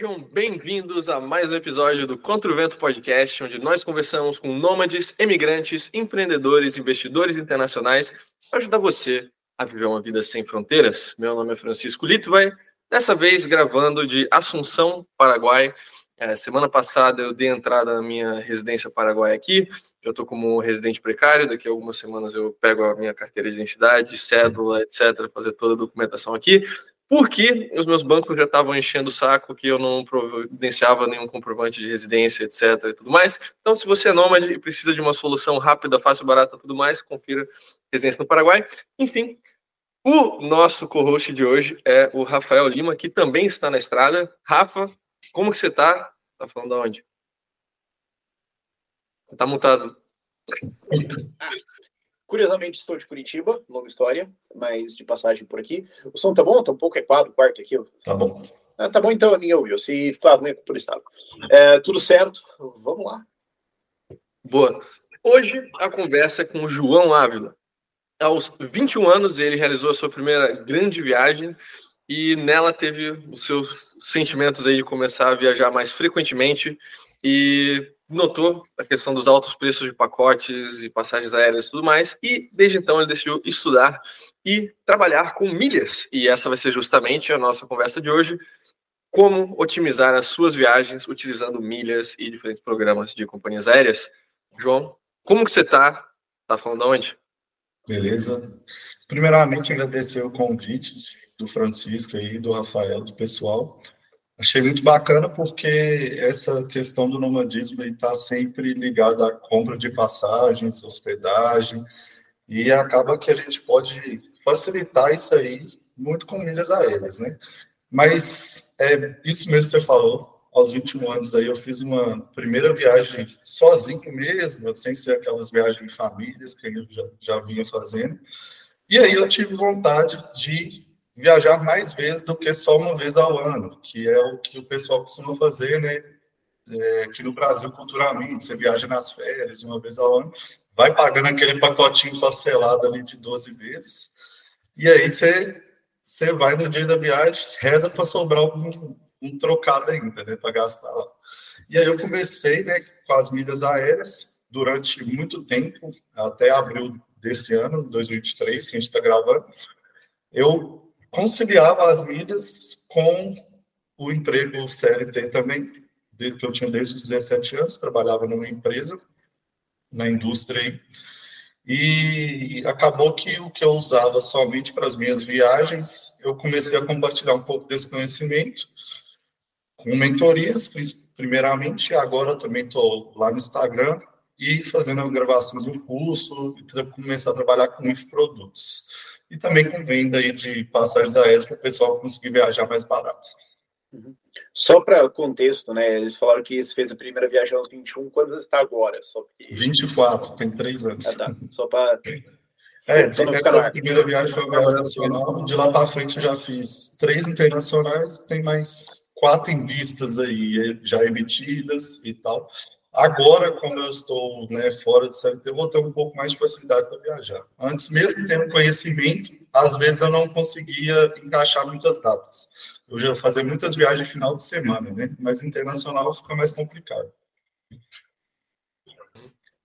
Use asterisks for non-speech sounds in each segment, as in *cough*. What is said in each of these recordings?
Sejam bem-vindos a mais um episódio do Contra o Vento Podcast, onde nós conversamos com nômades, emigrantes, empreendedores, investidores internacionais para ajudar você a viver uma vida sem fronteiras. Meu nome é Francisco Litvai, dessa vez gravando de Assunção, Paraguai. É, semana passada eu dei entrada na minha residência paraguaia aqui, já estou como residente precário, daqui a algumas semanas eu pego a minha carteira de identidade, cédula, etc., fazer toda a documentação aqui porque os meus bancos já estavam enchendo o saco que eu não providenciava nenhum comprovante de residência, etc. e tudo mais. Então, se você é nômade e precisa de uma solução rápida, fácil, barata tudo mais, confira residência no Paraguai. Enfim, o nosso co-host de hoje é o Rafael Lima, que também está na estrada. Rafa, como que você está? Tá falando de onde? Tá mutado. Curiosamente, estou de Curitiba, longa história, mas de passagem por aqui. O som tá bom? Tá um pouco equado o quarto aqui? Tá bom. Ah, tá bom, então, minha ouviu. Se ficar ruim, é por estado. É, tudo certo, vamos lá. Boa. Hoje a conversa é com o João Ávila. Aos 21 anos, ele realizou a sua primeira grande viagem e nela teve os seus sentimentos aí de começar a viajar mais frequentemente e notou a questão dos altos preços de pacotes e passagens aéreas e tudo mais, e desde então ele decidiu estudar e trabalhar com milhas. E essa vai ser justamente a nossa conversa de hoje, como otimizar as suas viagens utilizando milhas e diferentes programas de companhias aéreas. João, como que você está? Tá falando de onde? Beleza. Primeiramente, agradecer o convite do Francisco e do Rafael, do pessoal. Achei muito bacana porque essa questão do nomadismo está sempre ligada à compra de passagens, hospedagem, e acaba que a gente pode facilitar isso aí muito com milhas aéreas, né? Mas é isso mesmo que você falou. Aos 21 anos aí eu fiz uma primeira viagem sozinho mesmo, sem ser aquelas viagens de famílias que eu já, já vinha fazendo. E aí eu tive vontade de viajar mais vezes do que só uma vez ao ano, que é o que o pessoal costuma fazer, né? É, aqui no Brasil, culturalmente, você viaja nas férias uma vez ao ano, vai pagando aquele pacotinho parcelado ali de 12 vezes, e aí você, você vai no dia da viagem, reza para sobrar um, um trocado ainda, né, para gastar lá. E aí eu comecei, né, com as milhas aéreas durante muito tempo, até abril desse ano, 2023, que a gente está gravando, eu conciliava as milhas com o emprego CLT também, desde que eu tinha desde os 17 anos, trabalhava numa empresa, na indústria, e acabou que o que eu usava somente para as minhas viagens, eu comecei a compartilhar um pouco desse conhecimento com mentorias, primeiramente, agora também estou lá no Instagram e fazendo a gravação de um curso e começar a trabalhar com infoprodutos e também com venda aí de passagens aéreas para o pessoal conseguir viajar mais barato. Uhum. Só para contexto, né? Eles falaram que você fez a primeira viagem aos 21, quantas está agora? Só que... 24, tem três anos. Ah, tá. Só para. É, essa primeira viagem foi viagem nacional. De lá para frente eu já fiz três internacionais, tem mais quatro em vistas aí, já emitidas e tal. Agora, como eu estou né, fora de CLT, eu vou ter um pouco mais de facilidade para viajar. Antes, mesmo tendo conhecimento, às vezes eu não conseguia encaixar muitas datas. Eu já fazia muitas viagens final de semana, né? Mas internacional fica mais complicado.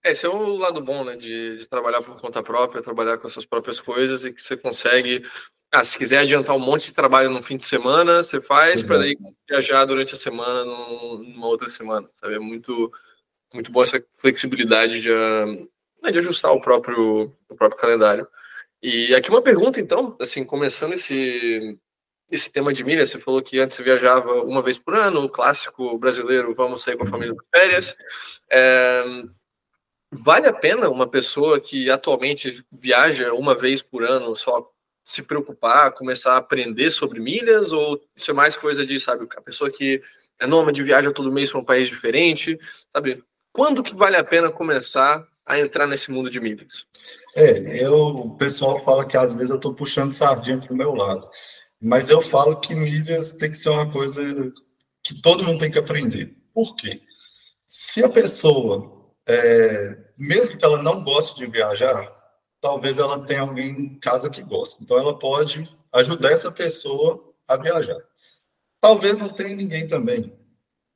Esse é o lado bom, né? De, de, trabalhar por conta própria, trabalhar com as suas próprias coisas e que você consegue. Ah, se quiser adiantar um monte de trabalho no fim de semana, você faz para daí viajar durante a semana numa outra semana, sabe? É muito muito boa essa flexibilidade de, né, de ajustar o próprio, o próprio calendário. E aqui uma pergunta, então, assim, começando esse, esse tema de milha, você falou que antes você viajava uma vez por ano, o clássico brasileiro, vamos sair com a família de férias. É, vale a pena uma pessoa que atualmente viaja uma vez por ano só se preocupar, começar a aprender sobre milhas, ou isso é mais coisa de, sabe, a pessoa que é nômade, viaja todo mês para um país diferente, sabe? Quando que vale a pena começar a entrar nesse mundo de milhas? É, eu, o pessoal fala que às vezes eu estou puxando sardinha para o meu lado, mas eu falo que milhas tem que ser uma coisa que todo mundo tem que aprender. Por quê? Se a pessoa, é, mesmo que ela não goste de viajar, talvez ela tenha alguém em casa que gosta. Então ela pode ajudar essa pessoa a viajar. talvez não tenha ninguém também.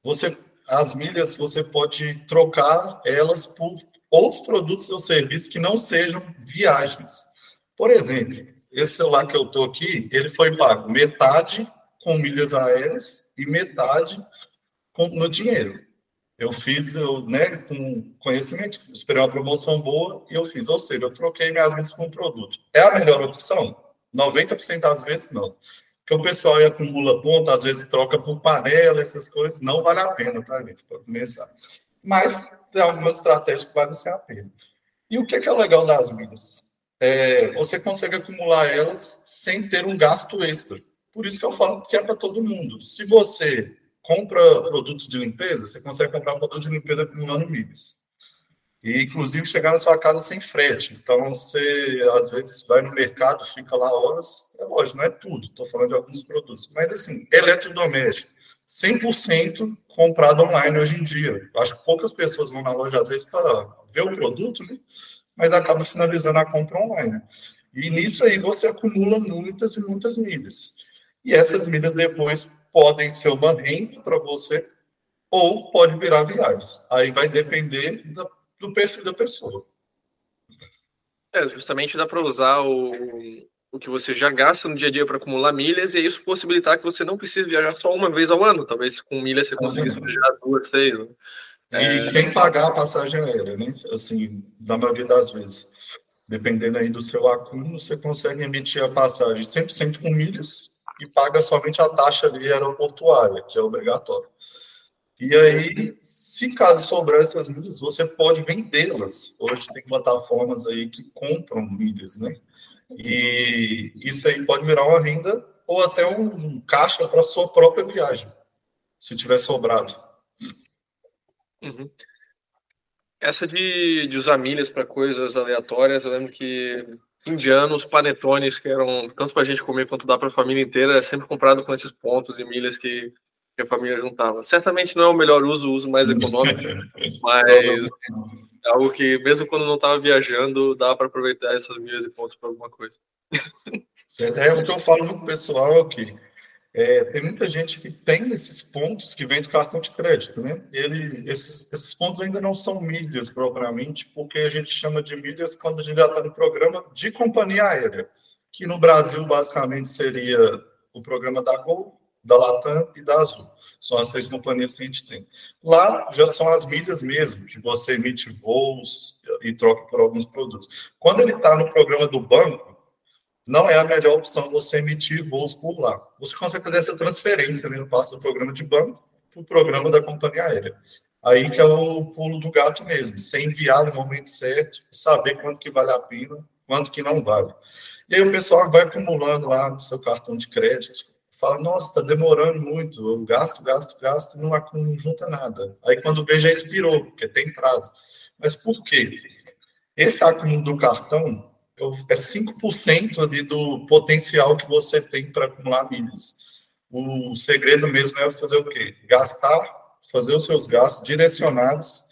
Você, as milhas, você pode trocar elas por outros produtos ou serviços que não sejam viagens. Por exemplo, esse celular que eu estou aqui, ele foi pago metade com milhas aéreas e metade com, no dinheiro. Eu fiz, eu, né, com conhecimento, esperei uma promoção boa e eu fiz. Ou seja, eu troquei minhas milhas por um produto. É a melhor opção? 90% das vezes, não. Porque o pessoal acumula ponto, às vezes troca por panela, essas coisas, não vale a pena, tá, gente, para começar. Mas tem algumas estratégias que valem a pena. E o que é, que é legal das milhas? É, você consegue acumular elas sem ter um gasto extra. Por isso que eu falo que é para todo mundo. Se você compra produto de limpeza, você consegue comprar um produto de limpeza acumulando milhas. E, inclusive, chegar na sua casa sem frete. Então, você, às vezes, vai no mercado, fica lá horas. É lógico, não é tudo, estou falando de alguns produtos. Mas, assim, eletrodoméstico, 100% comprado online hoje em dia. Acho que poucas pessoas vão na loja, às vezes, para ver o produto, né? mas acaba finalizando a compra online. E nisso aí você acumula muitas e muitas milhas. E essas milhas depois podem ser uma renda para você ou pode virar viagens. Aí vai depender do perfil da pessoa. É, justamente dá para usar o, o que você já gasta no dia a dia para acumular milhas e é isso possibilitar que você não precise viajar só uma vez ao ano. Talvez com milhas você uhum. viajar duas, três. Né? E é... sem pagar a passagem aérea, né? Assim, na maioria das vezes. Dependendo aí do seu acúmulo, você consegue emitir a passagem 100% com milhas e paga somente a taxa ali aeroportuária, que é obrigatório. E aí, se caso sobrar essas milhas, você pode vendê-las. Hoje tem plataformas aí que compram milhas, né? E isso aí pode virar uma renda ou até um caixa para sua própria viagem, se tiver sobrado. Uhum. Essa de, de usar milhas para coisas aleatórias, eu lembro que indianos, panetones, que eram tanto para a gente comer quanto dá para a família inteira, é sempre comprado com esses pontos e milhas que que a família juntava. Certamente não é o melhor uso, o uso mais econômico, *laughs* mas é algo que, mesmo quando não estava viajando, dá para aproveitar essas milhas e pontos para alguma coisa. Certo. É o que eu falo no pessoal que é, tem muita gente que tem esses pontos que vem do cartão de crédito, né? Ele, esses, esses pontos ainda não são milhas propriamente, porque a gente chama de milhas quando a gente já está no programa de companhia aérea, que no Brasil basicamente seria o programa da Gol, da Latam e da Azul. São as seis companhias que a gente tem. Lá já são as milhas mesmo, que você emite voos e troca por alguns produtos. Quando ele está no programa do banco, não é a melhor opção você emitir voos por lá. Você consegue fazer essa transferência, né? Passa do programa de banco para o programa da companhia aérea. Aí que é o pulo do gato mesmo, ser enviar no momento certo, saber quanto que vale a pena, quanto que não vale. E aí o pessoal vai acumulando lá no seu cartão de crédito, fala, nossa, está demorando muito, eu gasto, gasto, gasto, não, não junta nada. Aí quando vê, já expirou, porque tem prazo. Mas por quê? Esse acúmulo do cartão é 5% ali do potencial que você tem para acumular milhas. O segredo mesmo é fazer o quê? Gastar, fazer os seus gastos direcionados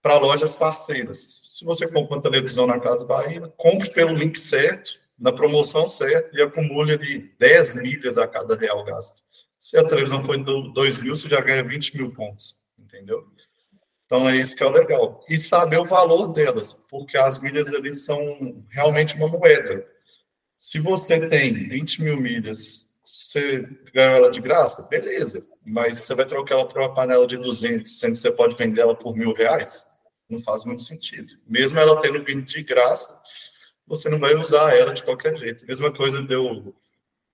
para lojas parceiras. Se você compra uma televisão na Casa Bahia, compre pelo link certo, na promoção certa e acumule ali 10 milhas a cada real gasto. Se a televisão for de 2 mil, você já ganha 20 mil pontos, entendeu? Então é isso que é legal. E saber o valor delas, porque as milhas ali são realmente uma moeda. Se você tem 20 mil milhas, você ganha ela de graça, beleza. Mas você vai trocar ela por uma panela de 200, sendo que você pode vender ela por mil reais? Não faz muito sentido. Mesmo ela tendo vindo de graça, você não vai usar ela de qualquer jeito. Mesma coisa de eu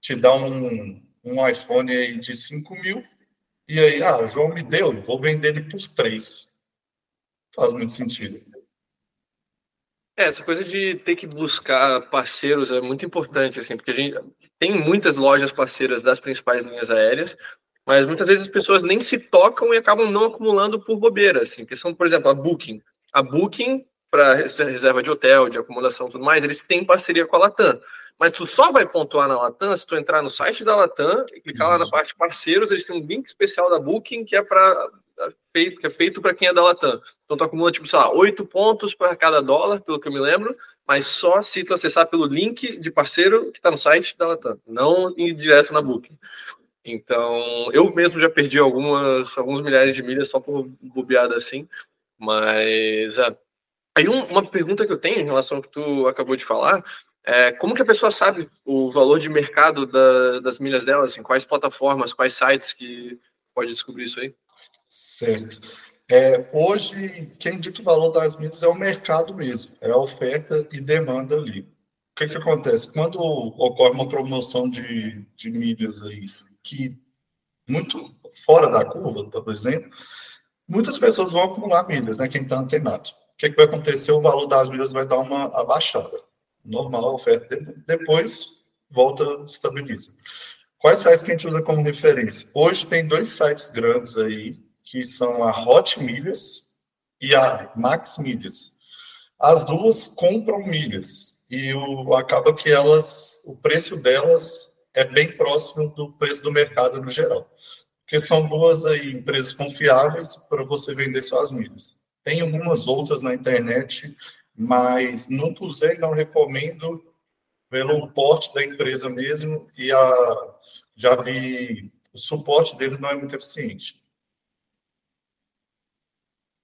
te dar um, um iPhone aí de 5 mil, e aí, ah, o João me deu, vou vender ele por 3. Faz muito sentido. É, essa coisa de ter que buscar parceiros é muito importante, assim, porque a gente tem muitas lojas parceiras das principais linhas aéreas, mas muitas vezes as pessoas nem se tocam e acabam não acumulando por bobeira, assim, que são, por exemplo, a Booking. A Booking para reserva de hotel, de acomodação tudo mais, eles têm parceria com a Latam. Mas tu só vai pontuar na Latam se tu entrar no site da Latam e clicar Isso. lá na parte parceiros, eles têm um link especial da Booking que é para feito, que é feito para quem é da Latam. Então tu acumula, tipo, sei lá, oito pontos para cada dólar, pelo que eu me lembro, mas só se tu acessar pelo link de parceiro que está no site da Latam, não ir direto na Booking. Então, eu mesmo já perdi algumas, alguns milhares de milhas só por bobeada assim. Mas é. Aí um, uma pergunta que eu tenho em relação ao que tu acabou de falar é como que a pessoa sabe o valor de mercado da, das milhas dela, assim, quais plataformas, quais sites que pode descobrir isso aí? Certo. É, hoje, quem dita o valor das milhas é o mercado mesmo, é a oferta e demanda ali. O que, que acontece? Quando ocorre uma promoção de, de milhas aí, que muito fora da curva, por exemplo, muitas pessoas vão acumular milhas, né? Quem está antenado. O que, que vai acontecer? O valor das milhas vai dar uma abaixada. Normal, a oferta. Depois, volta, estabiliza. Quais sites que a gente usa como referência? Hoje tem dois sites grandes aí, que são a Hot Milhas e a Max Milhas. As duas compram milhas e o, acaba que elas, o preço delas é bem próximo do preço do mercado no geral. Porque são duas aí, empresas confiáveis para você vender suas milhas. Tem algumas outras na internet, mas nunca usei, não recomendo pelo porte da empresa mesmo e a, já vi o suporte deles não é muito eficiente.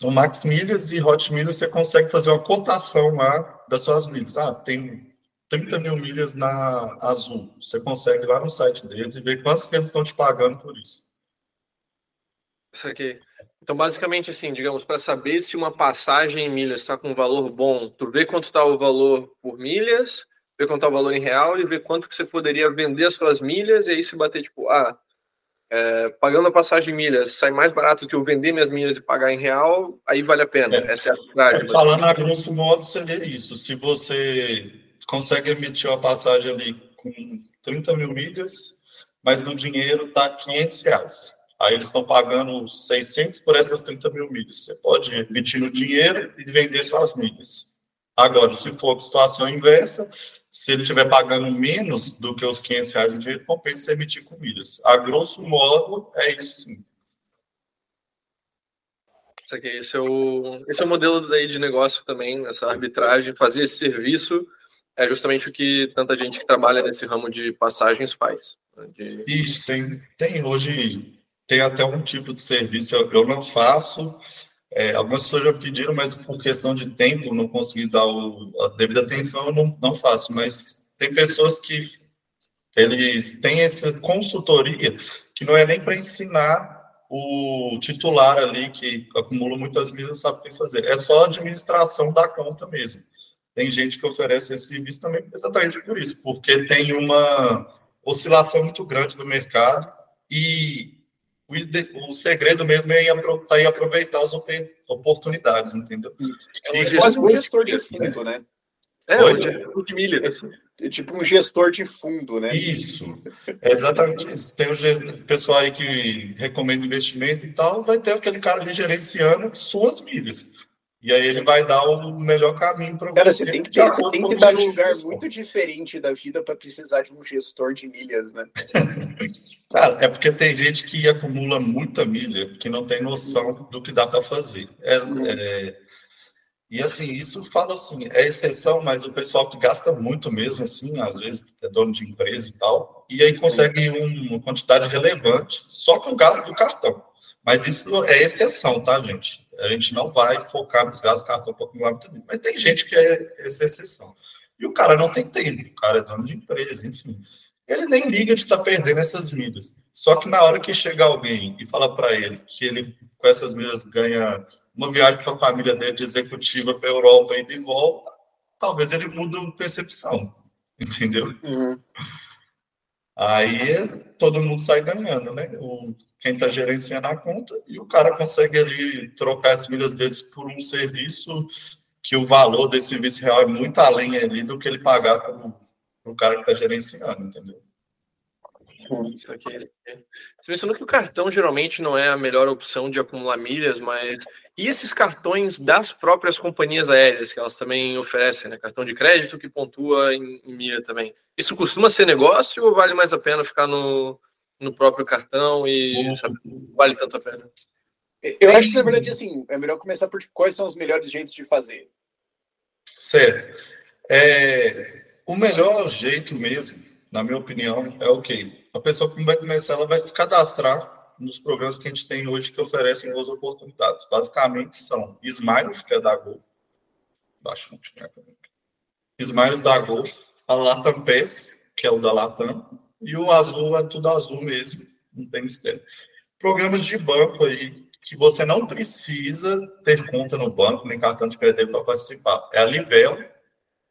No Max Milhas e Hot Milhas você consegue fazer uma cotação lá das suas milhas. Ah, tem 30 mil milhas na Azul. Você consegue lá no site deles e ver quantos que eles estão te pagando por isso. Isso aqui. Então, basicamente, assim, digamos, para saber se uma passagem em milhas está com um valor bom, tu vê quanto está o valor por milhas, vê quanto está o valor em real e vê quanto que você poderia vender as suas milhas e aí se bater, tipo, ah, é, pagando a passagem de milhas sai mais barato que eu vender minhas milhas e pagar em real, aí vale a pena. É. Essa é a verdade. É, falando a grosso modo, seria isso. Se você consegue emitir uma passagem ali com 30 mil milhas, mas no dinheiro está 500 reais. Aí eles estão pagando 600 por essas 30 mil milhas. Você pode emitir no dinheiro e vender suas milhas. Agora, se for a situação inversa, se ele estiver pagando menos do que os 500 reais em dinheiro, compensa emitir com milhas. A grosso modo, é isso sim. Esse é o, esse é o modelo daí de negócio também, essa arbitragem, fazer esse serviço é justamente o que tanta gente que trabalha nesse ramo de passagens faz. Né, de... Isso, tem, tem hoje, tem até um tipo de serviço, eu, eu não faço, é, algumas pessoas já pediram, mas por questão de tempo, não consegui dar o, a devida atenção, eu não, não faço. Mas tem pessoas que eles têm essa consultoria que não é nem para ensinar o titular ali, que acumula muitas milhas, não sabe o que fazer. É só administração da conta mesmo. Tem gente que oferece esse serviço também exatamente por isso, porque tem uma oscilação muito grande do mercado e o, o segredo mesmo é em aproveitar as oportunidades, entendeu? É um quase um gestor de fundo, né? É, Oi? um de milha. É, é tipo um gestor de fundo, né? Isso, é exatamente isso. Tem o pessoal aí que recomenda investimento e tal, vai ter aquele cara ali gerenciando suas milhas. E aí ele vai dar o melhor caminho para você. Cara, você tem que, ter, você tem que estar num lugar muito diferente da vida para precisar de um gestor de milhas, né? *laughs* Cara, é porque tem gente que acumula muita milha, que não tem noção do que dá para fazer. É, é, e assim, isso fala assim, é exceção, mas o pessoal que gasta muito mesmo, assim, às vezes é dono de empresa e tal, e aí consegue uma quantidade relevante só com o gasto do cartão. Mas isso é exceção, tá, gente? A gente não vai focar nos gastos cartão para acumular também. Mas tem gente que é essa exceção. E o cara não tem tempo, o cara é dono de empresa, enfim. Ele nem liga de estar tá perdendo essas milhas. Só que na hora que chegar alguém e falar para ele que ele, com essas milhas, ganha uma viagem com a família dele de executiva para a Europa e de volta, talvez ele mude a percepção, entendeu? Uhum. Aí todo mundo sai ganhando, né? O, quem está gerenciando a conta, e o cara consegue ali trocar as milhas deles por um serviço que o valor desse serviço real é muito além ali do que ele pagar para o cara que está gerenciando, entendeu? Isso aqui. Você mencionou que o cartão geralmente não é a melhor opção de acumular milhas, mas e esses cartões das próprias companhias aéreas que elas também oferecem, né? Cartão de crédito que pontua em, em milha também. Isso costuma ser negócio ou vale mais a pena ficar no, no próprio cartão e sabe, vale tanto a pena? Eu acho que, na verdade, assim, é melhor começar por quais são os melhores jeitos de fazer. Certo. É, o melhor jeito mesmo na minha opinião, é o okay. A pessoa que vai começar, ela vai se cadastrar nos programas que a gente tem hoje que oferecem boas oportunidades. Basicamente são Smiles, que é da Gol. Baixo, não Smiles da Gol, a Latam Pass, que é o da Latam, e o azul é tudo azul mesmo, não tem mistério. Programas de banco aí, que você não precisa ter conta no banco, nem cartão de crédito para participar. É a Livelo,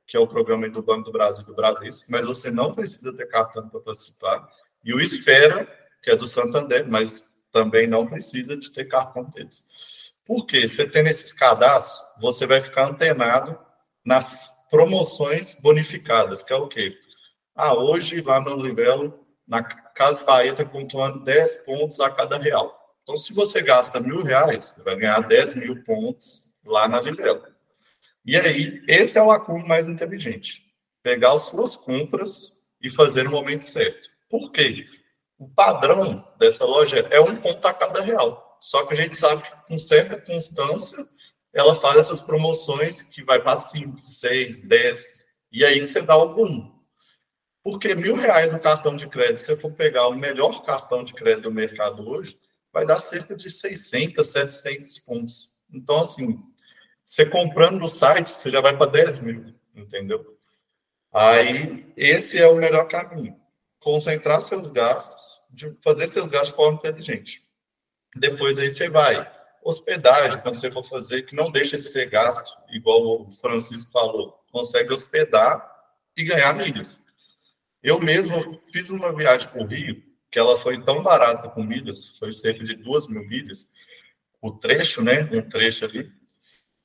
que é o programa do Banco do Brasil do Bradesco, mas você não precisa ter cartão para participar. E o Esfera, que é do Santander, mas também não precisa de ter cartão deles. Por quê? Você tendo esses cadastros, você vai ficar antenado nas promoções bonificadas, que é o quê? Ah, hoje lá no Livelo, na Casa Bahia está pontuando 10 pontos a cada real. Então, se você gasta mil reais, você vai ganhar 10 mil pontos lá na Livelo. E aí, esse é o acúmulo mais inteligente. Pegar as suas compras e fazer no momento certo. Por quê? O padrão dessa loja é um ponto a cada real. Só que a gente sabe que com certa constância ela faz essas promoções que vai para 5, 6, 10. E aí você dá boom. Porque mil reais no cartão de crédito, se você for pegar o melhor cartão de crédito do mercado hoje, vai dar cerca de 600, 700 pontos. Então, assim, você comprando no site, você já vai para 10 mil, entendeu? Aí, esse é o melhor caminho. Concentrar seus gastos, de fazer seus gastos de forma inteligente. Depois aí você vai. Hospedagem, quando você for fazer, que não deixa de ser gasto, igual o Francisco falou, consegue hospedar e ganhar milhas. Eu mesmo fiz uma viagem para o Rio, que ela foi tão barata com milhas, foi cerca de duas mil milhas, o trecho, né, um trecho ali,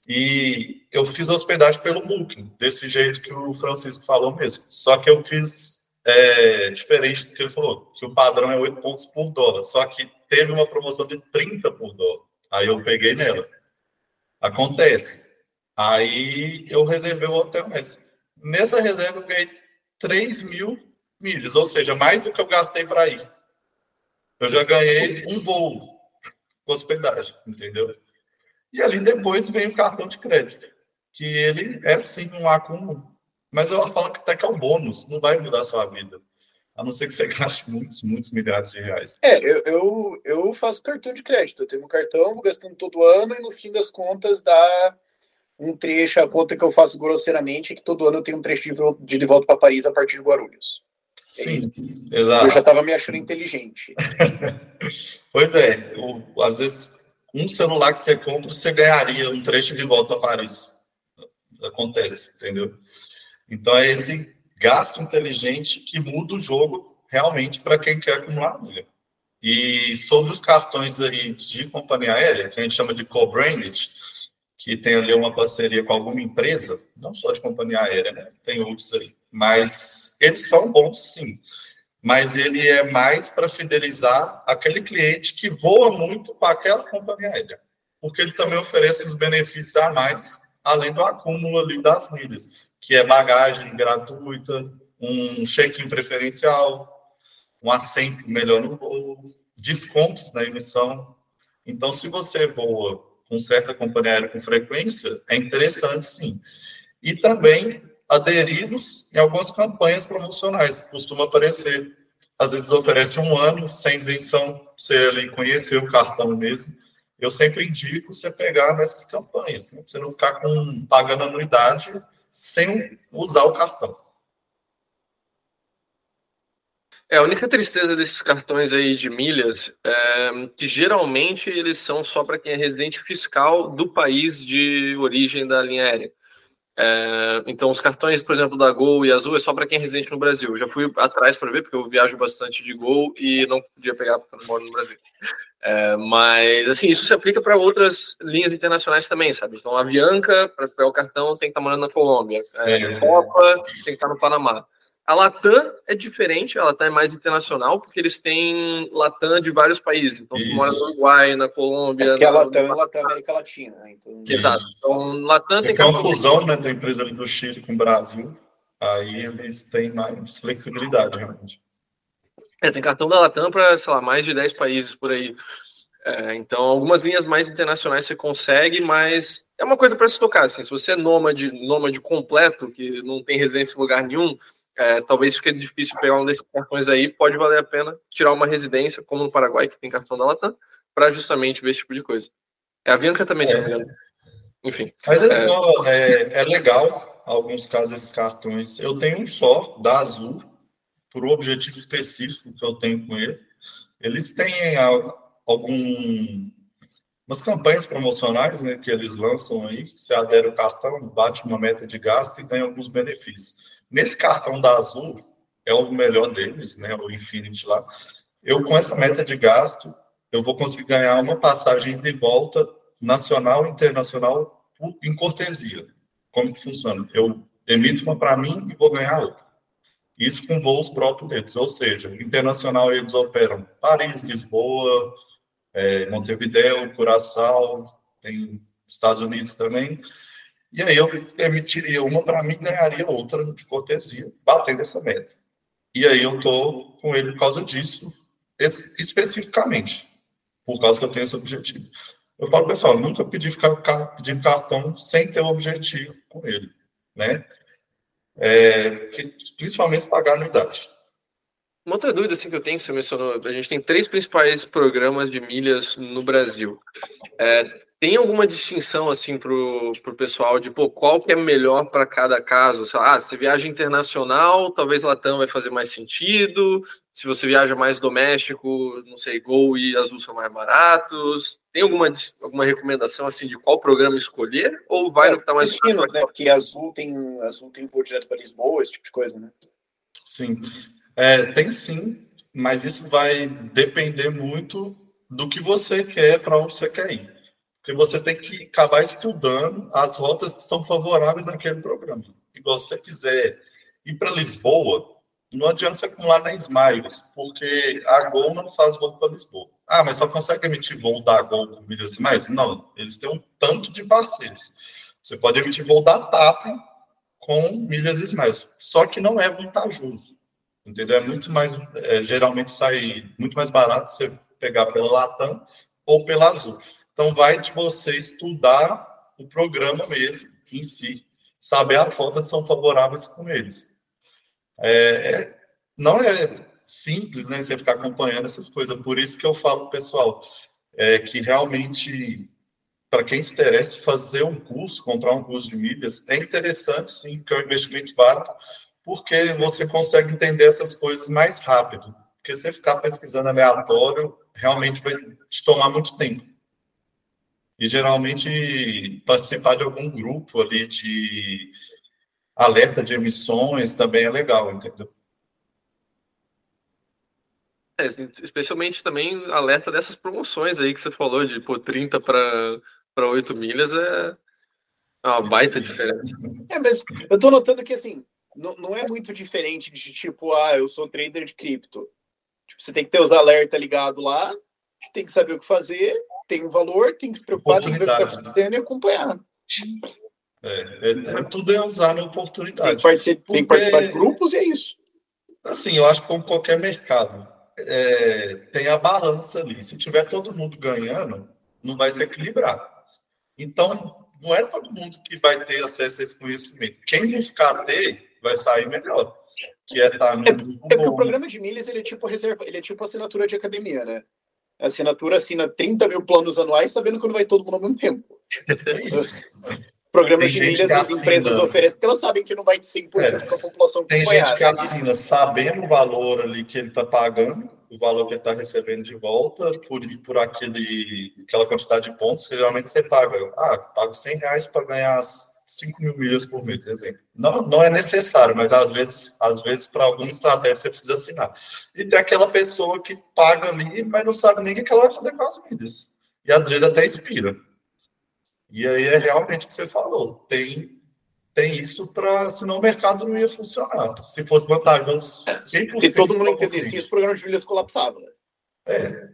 e eu fiz a hospedagem pelo Booking, desse jeito que o Francisco falou mesmo. Só que eu fiz é, diferente do que ele falou, que o padrão é 8 pontos por dólar, só que teve uma promoção de 30 por dólar. Aí eu peguei nela. Acontece. Aí eu reservei o hotel, mas nessa reserva eu ganhei 3 mil milhas, ou seja, mais do que eu gastei para ir. Eu já ganhei um voo com hospedagem, entendeu? E ali depois vem o cartão de crédito, que ele é sim um acúmulo, mas eu falo que até que é um bônus, não vai mudar a sua vida. A não ser que você *laughs* gaste muitos, muitos milhares de reais. É, eu, eu, eu faço cartão de crédito. Eu tenho um cartão, vou gastando todo ano e no fim das contas dá um trecho, a conta que eu faço grosseiramente, é que todo ano eu tenho um trecho de, de volta para Paris a partir de Guarulhos. Sim, exato. Eu já estava me achando inteligente. *laughs* pois é, eu, às vezes um celular que você compra, você ganharia um trecho de volta para Paris. Acontece, entendeu? Então é esse gasto inteligente que muda o jogo realmente para quem quer acumular milha. E sobre os cartões aí de companhia aérea, que a gente chama de co-branded, que tem ali uma parceria com alguma empresa, não só de companhia aérea, né? Tem outros aí. Mas eles são bons, sim. Mas ele é mais para fidelizar aquele cliente que voa muito para aquela companhia aérea. Porque ele também oferece os benefícios a mais, além do acúmulo ali das milhas, que é bagagem gratuita, um check-in preferencial, um assento melhor no voo, descontos na emissão. Então, se você voa com certa companhia aérea com frequência, é interessante sim. E também aderidos em algumas campanhas promocionais, costuma aparecer. Às vezes oferece um ano sem isenção, você ali conhecer o cartão mesmo. Eu sempre indico você pegar nessas campanhas, né? você não ficar com, pagando anuidade sem usar o cartão. É, a única tristeza desses cartões aí de milhas é que geralmente eles são só para quem é residente fiscal do país de origem da linha aérea. É, então, os cartões, por exemplo, da Gol e Azul é só para quem é residente no Brasil. Eu já fui atrás para ver, porque eu viajo bastante de Gol e não podia pegar porque eu não moro no Brasil. É, mas, assim, isso se aplica para outras linhas internacionais também, sabe? Então, a Bianca, para pegar o cartão, tem que estar tá morando na Colômbia. É, Copa, tem que estar tá no Panamá. A Latam é diferente, a Latam é mais internacional, porque eles têm Latam de vários países. Então, você mora no Uruguai, na Colômbia. É porque na, a Latam é Latam América Latina. Né? Então... Exato. Então, Latam tem que. É uma fusão né, da empresa ali do Chile com o Brasil. Aí eles têm mais flexibilidade, realmente. É, tem cartão da Latam para, sei lá, mais de 10 países por aí. É, então, algumas linhas mais internacionais você consegue, mas é uma coisa para se tocar. Assim, se você é nômade, nômade completo, que não tem residência em lugar nenhum, é, talvez fique difícil pegar um desses cartões aí, pode valer a pena tirar uma residência, como no Paraguai, que tem cartão da Latam, para justamente ver esse tipo de coisa. É a Bianca também, se não me engano. Enfim. Mas é, é, é legal, alguns casos, esses cartões. Eu tenho um só, da Azul, por um objetivo específico que eu tenho com ele. Eles têm algum umas campanhas promocionais né, que eles lançam aí, você adere o cartão, bate uma meta de gasto e ganha alguns benefícios. Nesse cartão da Azul, é o melhor deles, né, o Infinity lá, eu com essa meta de gasto, eu vou conseguir ganhar uma passagem de volta nacional e internacional em cortesia. Como que funciona? Eu emito uma para mim e vou ganhar outra. Isso com voos próprios deles, ou seja, internacional eles operam Paris, Lisboa, é, Montevideo, Curaçao, tem Estados Unidos também. E aí eu emitiria uma para mim ganharia outra de cortesia, batendo essa meta. E aí eu tô com ele por causa disso, especificamente, por causa que eu tenho esse objetivo. Eu falo, pessoal, nunca pedi, ficar, pedir cartão sem ter um objetivo com ele, né? É, principalmente pagar anuidade. Uma outra dúvida assim, que eu tenho, que você mencionou, a gente tem três principais programas de milhas no Brasil. É, tem alguma distinção assim para o pessoal de pô, qual que é melhor para cada caso? Ah, se viaja internacional, talvez Latam vai fazer mais sentido. Se você viaja mais doméstico, não sei, Gol e Azul são mais baratos. Tem alguma, alguma recomendação assim de qual programa escolher? Ou vai é, no que está mais destino, né? Porque Azul tem Azul tem voo direto para Lisboa, esse tipo de coisa, né? Sim. É, tem sim, mas isso vai depender muito do que você quer, para onde você quer ir. Porque você tem que acabar estudando as rotas que são favoráveis naquele programa. E você quiser ir para Lisboa, não adianta você acumular na Smiles, porque a Gol não faz voo para Lisboa. Ah, mas só consegue emitir voo da Gol com milhas Smiles? Não, eles têm um tanto de parceiros. Você pode emitir voo da TAP com milhas Smiles, só que não é vantajoso. Entendeu? É muito mais, é, geralmente sai muito mais barato você pegar pela Latam ou pela Azul. Então, vai de você estudar o programa mesmo, em si, saber as rotas são favoráveis com eles. É, é, não é simples, né, você ficar acompanhando essas coisas. Por isso que eu falo, pessoal, é, que realmente, para quem se interessa, fazer um curso, comprar um curso de milhas, é interessante, sim, porque é um investimento barato, porque você consegue entender essas coisas mais rápido. Porque você ficar pesquisando aleatório, realmente vai te tomar muito tempo. E geralmente participar de algum grupo ali de alerta de emissões também é legal, entendeu? É, especialmente também alerta dessas promoções aí que você falou, de pô, 30 para 8 milhas é uma baita diferença. É, mas eu tô notando que assim, não, não é muito diferente de tipo, ah, eu sou trader de cripto. Tipo, você tem que ter os alertas ligados lá, tem que saber o que fazer, tem um valor, tem que se preocupar, tem que ver o que está acontecendo né? e acompanhar. É, é, é, tudo é usar na oportunidade. Tem que, participar, Porque, tem que participar de grupos e é isso. Assim, eu acho que como qualquer mercado, é, tem a balança ali. Se tiver todo mundo ganhando, não vai se equilibrar. Então, não é todo mundo que vai ter acesso a esse conhecimento. Quem buscar ter, vai sair melhor. Que é estar tá no. É, é porque o programa de milhas ele é tipo reserva, ele é tipo assinatura de academia, né? A assinatura assina 30 mil planos anuais, sabendo que não vai todo mundo ao mesmo tempo. É Programas de milhas as empresas oferecem, porque elas sabem que não vai de 100% é. com a população que Tem gente que assina sabendo o valor ali que ele está pagando, o valor que ele está recebendo de volta, por, por aquele, aquela quantidade de pontos, que geralmente você paga. Ah, pago 100 reais para ganhar 5 mil milhas por mês, exemplo. Não, não é necessário, mas às vezes, às vezes para alguma estratégia você precisa assinar. E tem aquela pessoa que paga ali, mas não sabe nem o que ela vai fazer com as milhas. E às vezes até expira. E aí é realmente o que você falou. Tem, tem isso para. Senão o mercado não ia funcionar. Se fosse vantajoso. Se todo mundo entendesse isso, o programa de milhas colapsava. Né? É.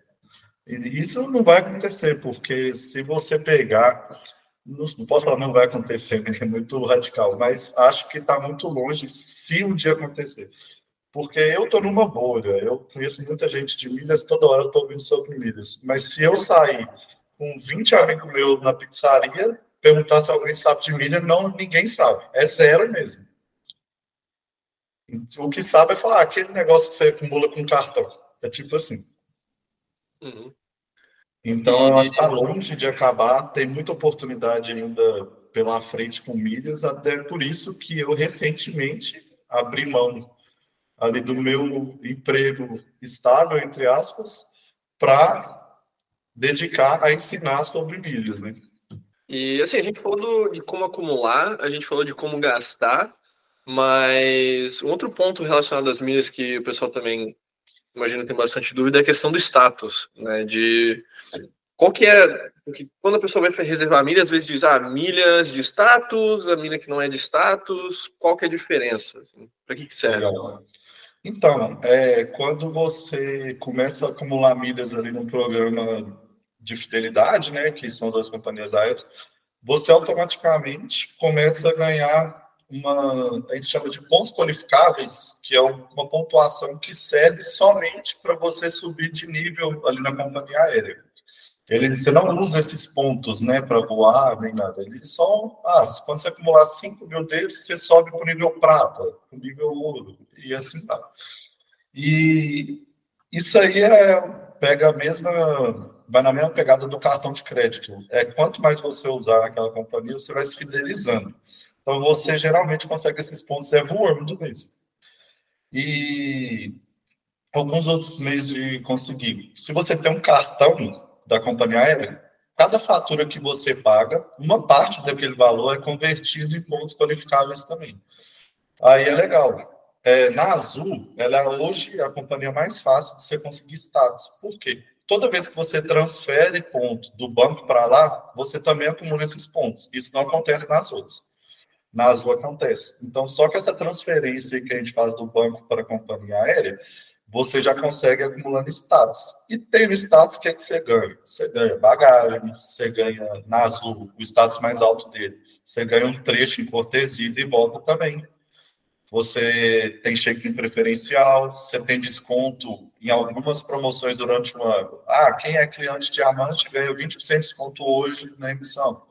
E isso não vai acontecer, porque se você pegar não, posso falar não vai acontecer, né? é muito radical, mas acho que está muito longe se um dia acontecer. Porque eu estou numa bolha, eu conheço muita gente de milhas, toda hora eu estou ouvindo sobre milhas. Mas se eu sair com 20 amigos meus na pizzaria, perguntar se alguém sabe de milha, não, ninguém sabe. É zero mesmo. O que sabe é falar, ah, aquele negócio que você acumula com cartão. É tipo assim. Uhum. Então, ela está longe de acabar, tem muita oportunidade ainda pela frente com milhas, até por isso que eu recentemente abri mão ali do meu emprego estável, entre aspas, para dedicar a ensinar sobre milhas, né? E assim, a gente falou de como acumular, a gente falou de como gastar, mas um outro ponto relacionado às milhas que o pessoal também imagina tem bastante dúvida é a questão do status, né? De qual que é. Quando a pessoa vai reservar milhas, às vezes diz, ah, milhas de status, a milha que não é de status, qual que é a diferença? Assim, Para que, que serve? Então, é, quando você começa a acumular milhas ali no programa de fidelidade, né, que são das companhias aéreas, você automaticamente começa a ganhar uma, a gente chama de pontos qualificáveis, que é uma pontuação que serve somente para você subir de nível ali na companhia aérea. Ele, você não usa esses pontos, né, para voar, nem nada. Ele só, ah, quando você acumular 5 mil deles, você sobe para o nível prata, para o nível ouro, e assim tá. E isso aí é, pega a mesma vai na mesma pegada do cartão de crédito. É quanto mais você usar aquela companhia, você vai se fidelizando. Então você geralmente consegue esses pontos é voando mesmo. E alguns outros meios de conseguir. Se você tem um cartão da companhia aérea, cada fatura que você paga, uma parte daquele valor é convertido em pontos qualificáveis também. Aí é legal. É, na Azul, ela é hoje a companhia mais fácil de você conseguir status. Por quê? toda vez que você transfere ponto do banco para lá, você também acumula esses pontos. Isso não acontece nas outras. Na Azul acontece. Então, só que essa transferência que a gente faz do banco para a companhia aérea, você já consegue acumulando status. E tem o status, o que é que você ganha? Você ganha bagagem, você ganha na Azul, o status mais alto dele. Você ganha um trecho em cortesia e volta também você tem check-in preferencial, você tem desconto em algumas promoções durante o ano. Ah, quem é cliente diamante ganha 20% de desconto hoje na emissão.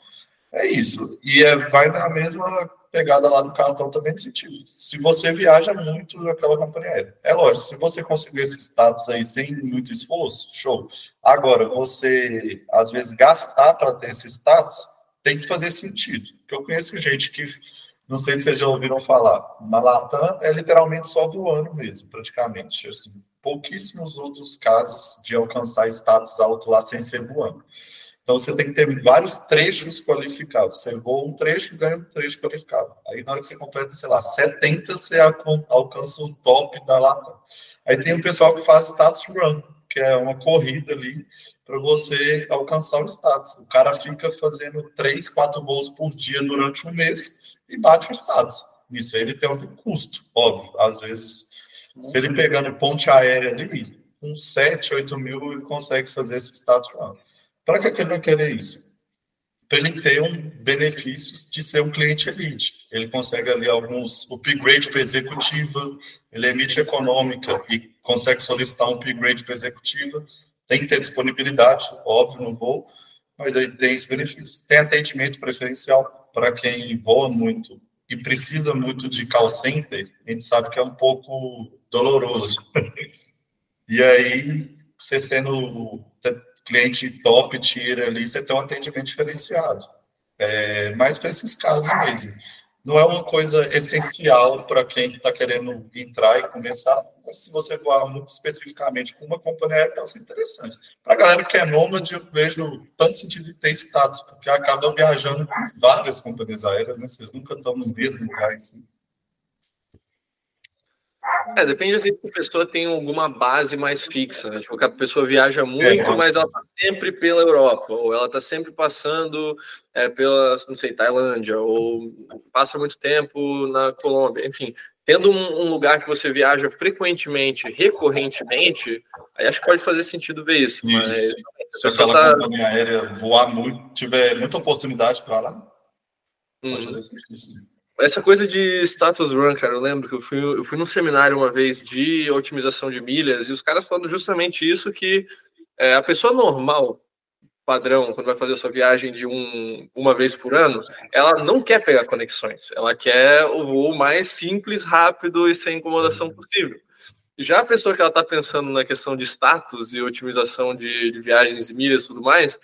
É isso. E é, vai na mesma pegada lá do cartão também de sentido. Se você viaja muito naquela companhia aérea. É lógico, se você conseguir esse status aí sem muito esforço, show. Agora, você, às vezes, gastar para ter esse status, tem que fazer sentido. Porque eu conheço gente que não sei se vocês já ouviram falar. Na Latam é literalmente só voando mesmo, praticamente. Assim, pouquíssimos outros casos de alcançar status alto lá sem ser voando. Então você tem que ter vários trechos qualificados. Você voa um trecho, ganha um trecho qualificado. Aí na hora que você completa, sei lá, 70, você alcança o top da Latam. Aí tem o pessoal que faz status run, que é uma corrida ali para você alcançar o status. O cara fica fazendo três, quatro voos por dia durante um mês e bate o status. Isso aí ele tem um custo, óbvio. Às vezes, se ele pegando ponte aérea ali, com 7, 8 mil, ele consegue fazer esse status lá. Para que, que ele vai querer isso? Para ele ter um benefícios de ser um cliente elite. Ele consegue ali alguns upgrade para executiva, ele emite econômica e consegue solicitar um upgrade para executiva. Tem que ter disponibilidade, óbvio, no voo, mas aí tem esse benefício. Tem atendimento preferencial para quem voa muito e precisa muito de call center, a gente sabe que é um pouco doloroso. *laughs* e aí, você sendo cliente top tier ali, você tem um atendimento diferenciado. É, mas para esses casos mesmo. Não é uma coisa essencial para quem está querendo entrar e começar, se você voar muito especificamente com uma companhia aérea, pode ser interessante. Para a galera que é nômade, eu vejo tanto sentido de ter status, porque acaba viajando com várias companhias aéreas, né? Vocês nunca estão no mesmo lugar assim. É, depende se a pessoa tem alguma base mais fixa, né? Tipo, a pessoa viaja muito, é, mas ela está sempre pela Europa, ou ela está sempre passando é, pela, não sei, Tailândia, ou passa muito tempo na Colômbia, enfim tendo um, um, lugar que você viaja frequentemente, recorrentemente, aí acho que pode fazer sentido ver isso. isso. Mas se aquela tá... companhia aérea voar muito, tiver muita oportunidade para lá, hum. pode fazer sentido. Essa coisa de status run, cara, eu lembro que eu fui, eu fui num seminário uma vez de otimização de milhas e os caras falando justamente isso que é, a pessoa normal padrão, quando vai fazer a sua viagem de um, uma vez por ano, ela não quer pegar conexões, ela quer o voo mais simples, rápido e sem incomodação possível. Já a pessoa que ela está pensando na questão de status e otimização de, de viagens e milhas e tudo mais,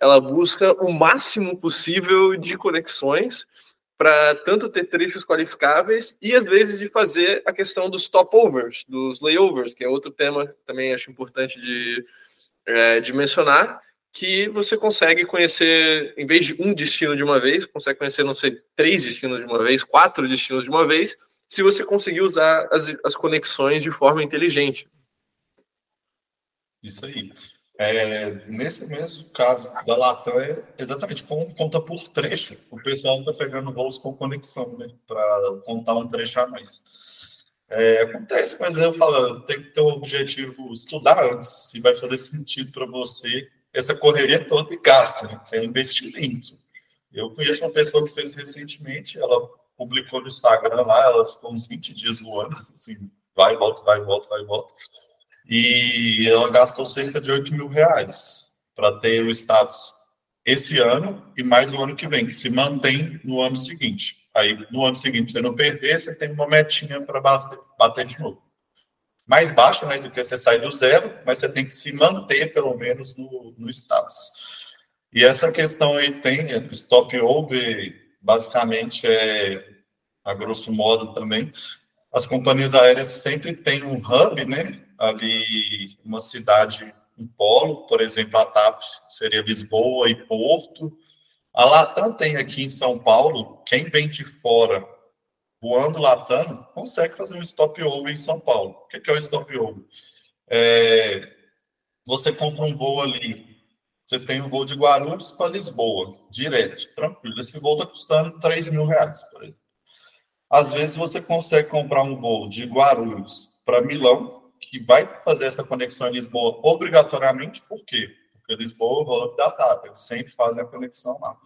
ela busca o máximo possível de conexões para tanto ter trechos qualificáveis e às vezes de fazer a questão dos stopovers, dos layovers, que é outro tema também acho importante de, é, de mencionar, que você consegue conhecer, em vez de um destino de uma vez, consegue conhecer, não sei, três destinos de uma vez, quatro destinos de uma vez, se você conseguir usar as, as conexões de forma inteligente. Isso aí. É, nesse mesmo caso da Latam, é exatamente como conta por trecho. O pessoal está pegando voos com conexão, né? Para contar um trecho a mais. É, acontece, mas eu falo, tem que ter um objetivo estudar antes, se vai fazer sentido para você essa correria toda e gasto, né? É investimento. Eu conheço uma pessoa que fez recentemente, ela publicou no Instagram lá, ela ficou uns 20 dias voando, assim, vai e volta, vai e volta, vai e volta e ela gastou cerca de 8 mil reais para ter o status esse ano e mais o ano que vem, que se mantém no ano seguinte. Aí, no ano seguinte, você não perder, você tem uma metinha para bater de novo. Mais baixo, né, do que você sai do zero, mas você tem que se manter, pelo menos, no, no status. E essa questão aí tem, stop over, basicamente, é, a grosso modo também, as companhias aéreas sempre têm um hub, né, ali uma cidade, um polo, por exemplo, a TAP seria Lisboa e Porto. A Latam tem aqui em São Paulo, quem vem de fora voando Latam consegue fazer um stop over em São Paulo. O que é o stop over? É, você compra um voo ali, você tem um voo de Guarulhos para Lisboa, direto, tranquilo. Esse voo está custando 3 mil reais, por exemplo. Às vezes você consegue comprar um voo de Guarulhos para Milão, que vai fazer essa conexão em Lisboa obrigatoriamente, por quê? Porque Lisboa é o da TAP, eles sempre fazem a conexão lá.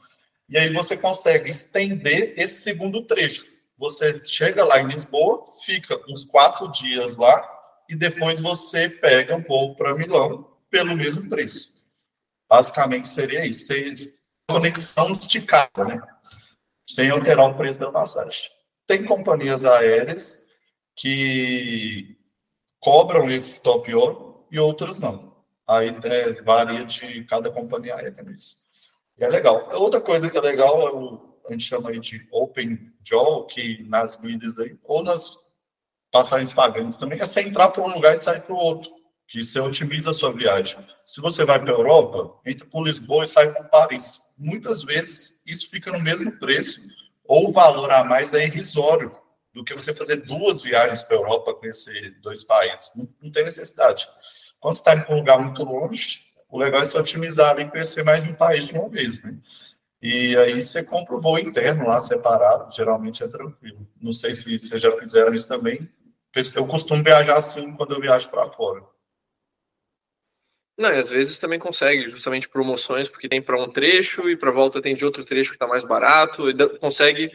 E aí você consegue estender esse segundo trecho. Você chega lá em Lisboa, fica uns quatro dias lá, e depois você pega o voo para Milão pelo mesmo preço. Basicamente seria isso, conexão esticada, né? Sem alterar o preço da passagem. Tem companhias aéreas que cobram esse stop on e outras não. Aí é, varia de cada companhia aérea nisso. E é legal. Outra coisa que é legal é o, a gente chama de open jaw, que nas mídias aí, ou nas passagens pagantes também, é você entrar para um lugar e sair para o outro, que você otimiza a sua viagem. Se você vai para a Europa, entra por Lisboa e sai para Paris. Muitas vezes isso fica no mesmo preço, ou o valor a mais é irrisório do que você fazer duas viagens para a Europa, conhecer dois países. Não, não tem necessidade. Quando você está em um lugar muito longe, o legal é se otimizar e conhecer mais um país de uma vez, né? E aí você compra o voo interno lá separado, geralmente é tranquilo. Não sei se vocês já fizeram isso também. Eu costumo viajar assim quando eu viajo para fora. Não, e às vezes também consegue, justamente promoções, porque tem para um trecho e para volta tem de outro trecho que está mais barato, e consegue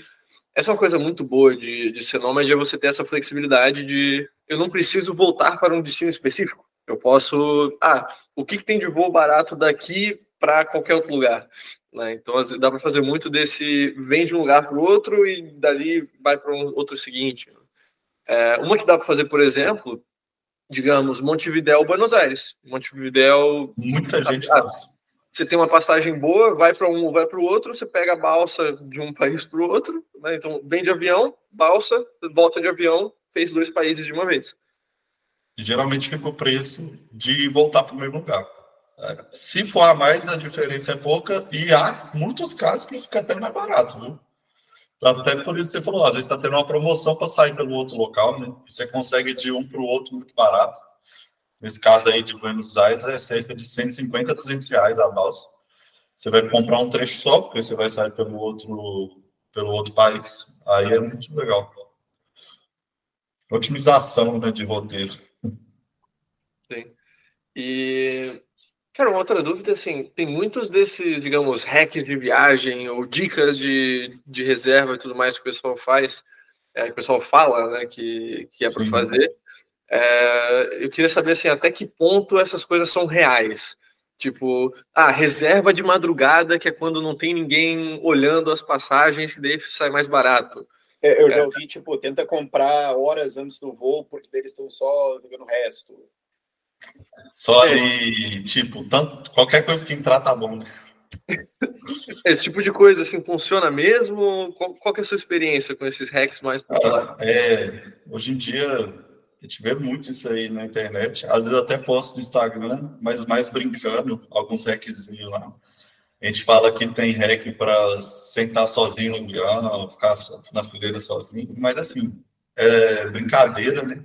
essa é uma coisa muito boa de, de ser nômade, é você ter essa flexibilidade de eu não preciso voltar para um destino específico. Eu posso. Ah, o que, que tem de voo barato daqui para qualquer outro lugar? Né? Então dá para fazer muito desse vem de um lugar para o outro e dali vai para um outro seguinte. É, uma que dá para fazer, por exemplo, digamos, Montevidéu, Buenos Aires. Montevidéu. Muita gente faz você tem uma passagem boa, vai para um, vai para o outro, você pega a balsa de um país para o outro, né? então vem de avião, balsa, volta de avião, fez dois países de uma vez. Geralmente fica o preço de voltar para o mesmo lugar. É, se for a mais, a diferença é pouca e há muitos casos que fica até mais barato, viu? Até por isso você falou, às vezes está tendo uma promoção para sair pelo outro local, né? E você consegue de um para o outro muito barato. Nesse caso aí de Buenos Aires, é cerca de 150 a 200 reais a balsa. Você vai comprar um trecho só, porque você vai sair pelo outro, pelo outro país. Aí é muito legal. Otimização né, de roteiro. Sim. E, cara, uma outra dúvida, assim, tem muitos desses, digamos, hacks de viagem ou dicas de, de reserva e tudo mais que o pessoal faz, é, que o pessoal fala, né, que, que é para fazer. É, eu queria saber assim, até que ponto essas coisas são reais. Tipo, ah, reserva de madrugada, que é quando não tem ninguém olhando as passagens, que daí sai mais barato. É, eu já é. ouvi, tipo, tenta comprar horas antes do voo, porque eles estão só jogando o resto. Só é. tipo, tanto, qualquer coisa que entrar tá bom? *laughs* Esse tipo de coisa, assim, funciona mesmo? Qual, qual é a sua experiência com esses hacks mais populares? É, hoje em dia, a gente vê muito isso aí na internet. Às vezes até posto no Instagram, mas mais brincando, alguns hackzinhos lá. A gente fala que tem hack para sentar sozinho no avião, ficar na fileira sozinho, mas assim, é brincadeira, né?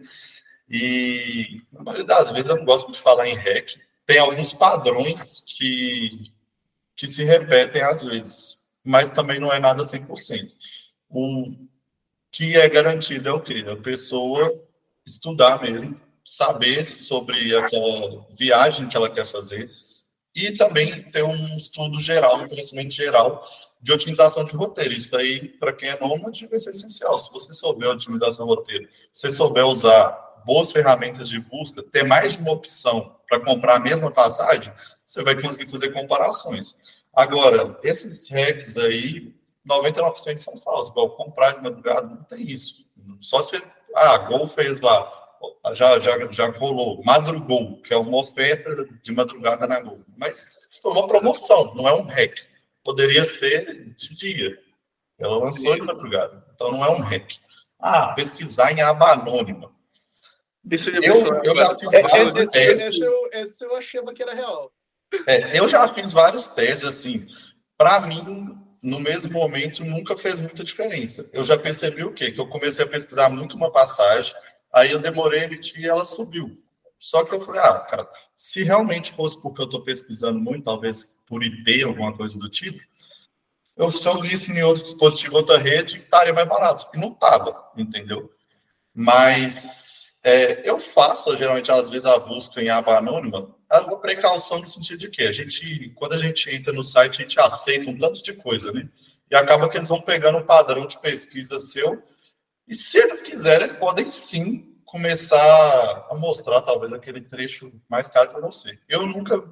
E na maioria das vezes eu não gosto de falar em hack. Tem alguns padrões que, que se repetem às vezes, mas também não é nada 100%. O que é garantido é o quê? A pessoa estudar mesmo, saber sobre aquela viagem que ela quer fazer, e também ter um estudo geral, um conhecimento geral de otimização de roteiro. Isso aí, para quem é nômade, vai ser essencial. Se você souber otimização de roteiro, se você souber usar boas ferramentas de busca, ter mais de uma opção para comprar a mesma passagem, você vai conseguir fazer comparações. Agora, esses hacks aí, 99% são falsos. Igual comprar de madrugada, não tem isso. Só se ah, a Gol fez lá, já, já, já rolou, madrugou, que é uma oferta de madrugada na Gol. Mas foi uma promoção, não é um hack. Poderia ser de dia. Ela lançou de madrugada. Então não é um hack. Ah, pesquisar em aba anônima. Isso eu, eu, eu já fiz é, vários esse, testes. Esse eu, esse eu achava que era real. É, eu já fiz vários testes, assim. Para mim, no mesmo momento, nunca fez muita diferença. Eu já percebi o quê? Que eu comecei a pesquisar muito uma passagem, Aí eu demorei a emitir e ela subiu. Só que eu falei, ah, cara, se realmente fosse porque eu estou pesquisando muito, talvez por IP, alguma coisa do tipo, eu, se eu visse em outro dispositivo, outra rede, estaria mais barato. E não estava, entendeu? Mas é, eu faço, geralmente, às vezes, a busca em aba anônima, uma precaução no sentido de que a gente, quando a gente entra no site, a gente aceita um tanto de coisa, né? E acaba que eles vão pegando um padrão de pesquisa seu e se eles quiserem, podem sim começar a mostrar talvez aquele trecho mais caro para você. Eu nunca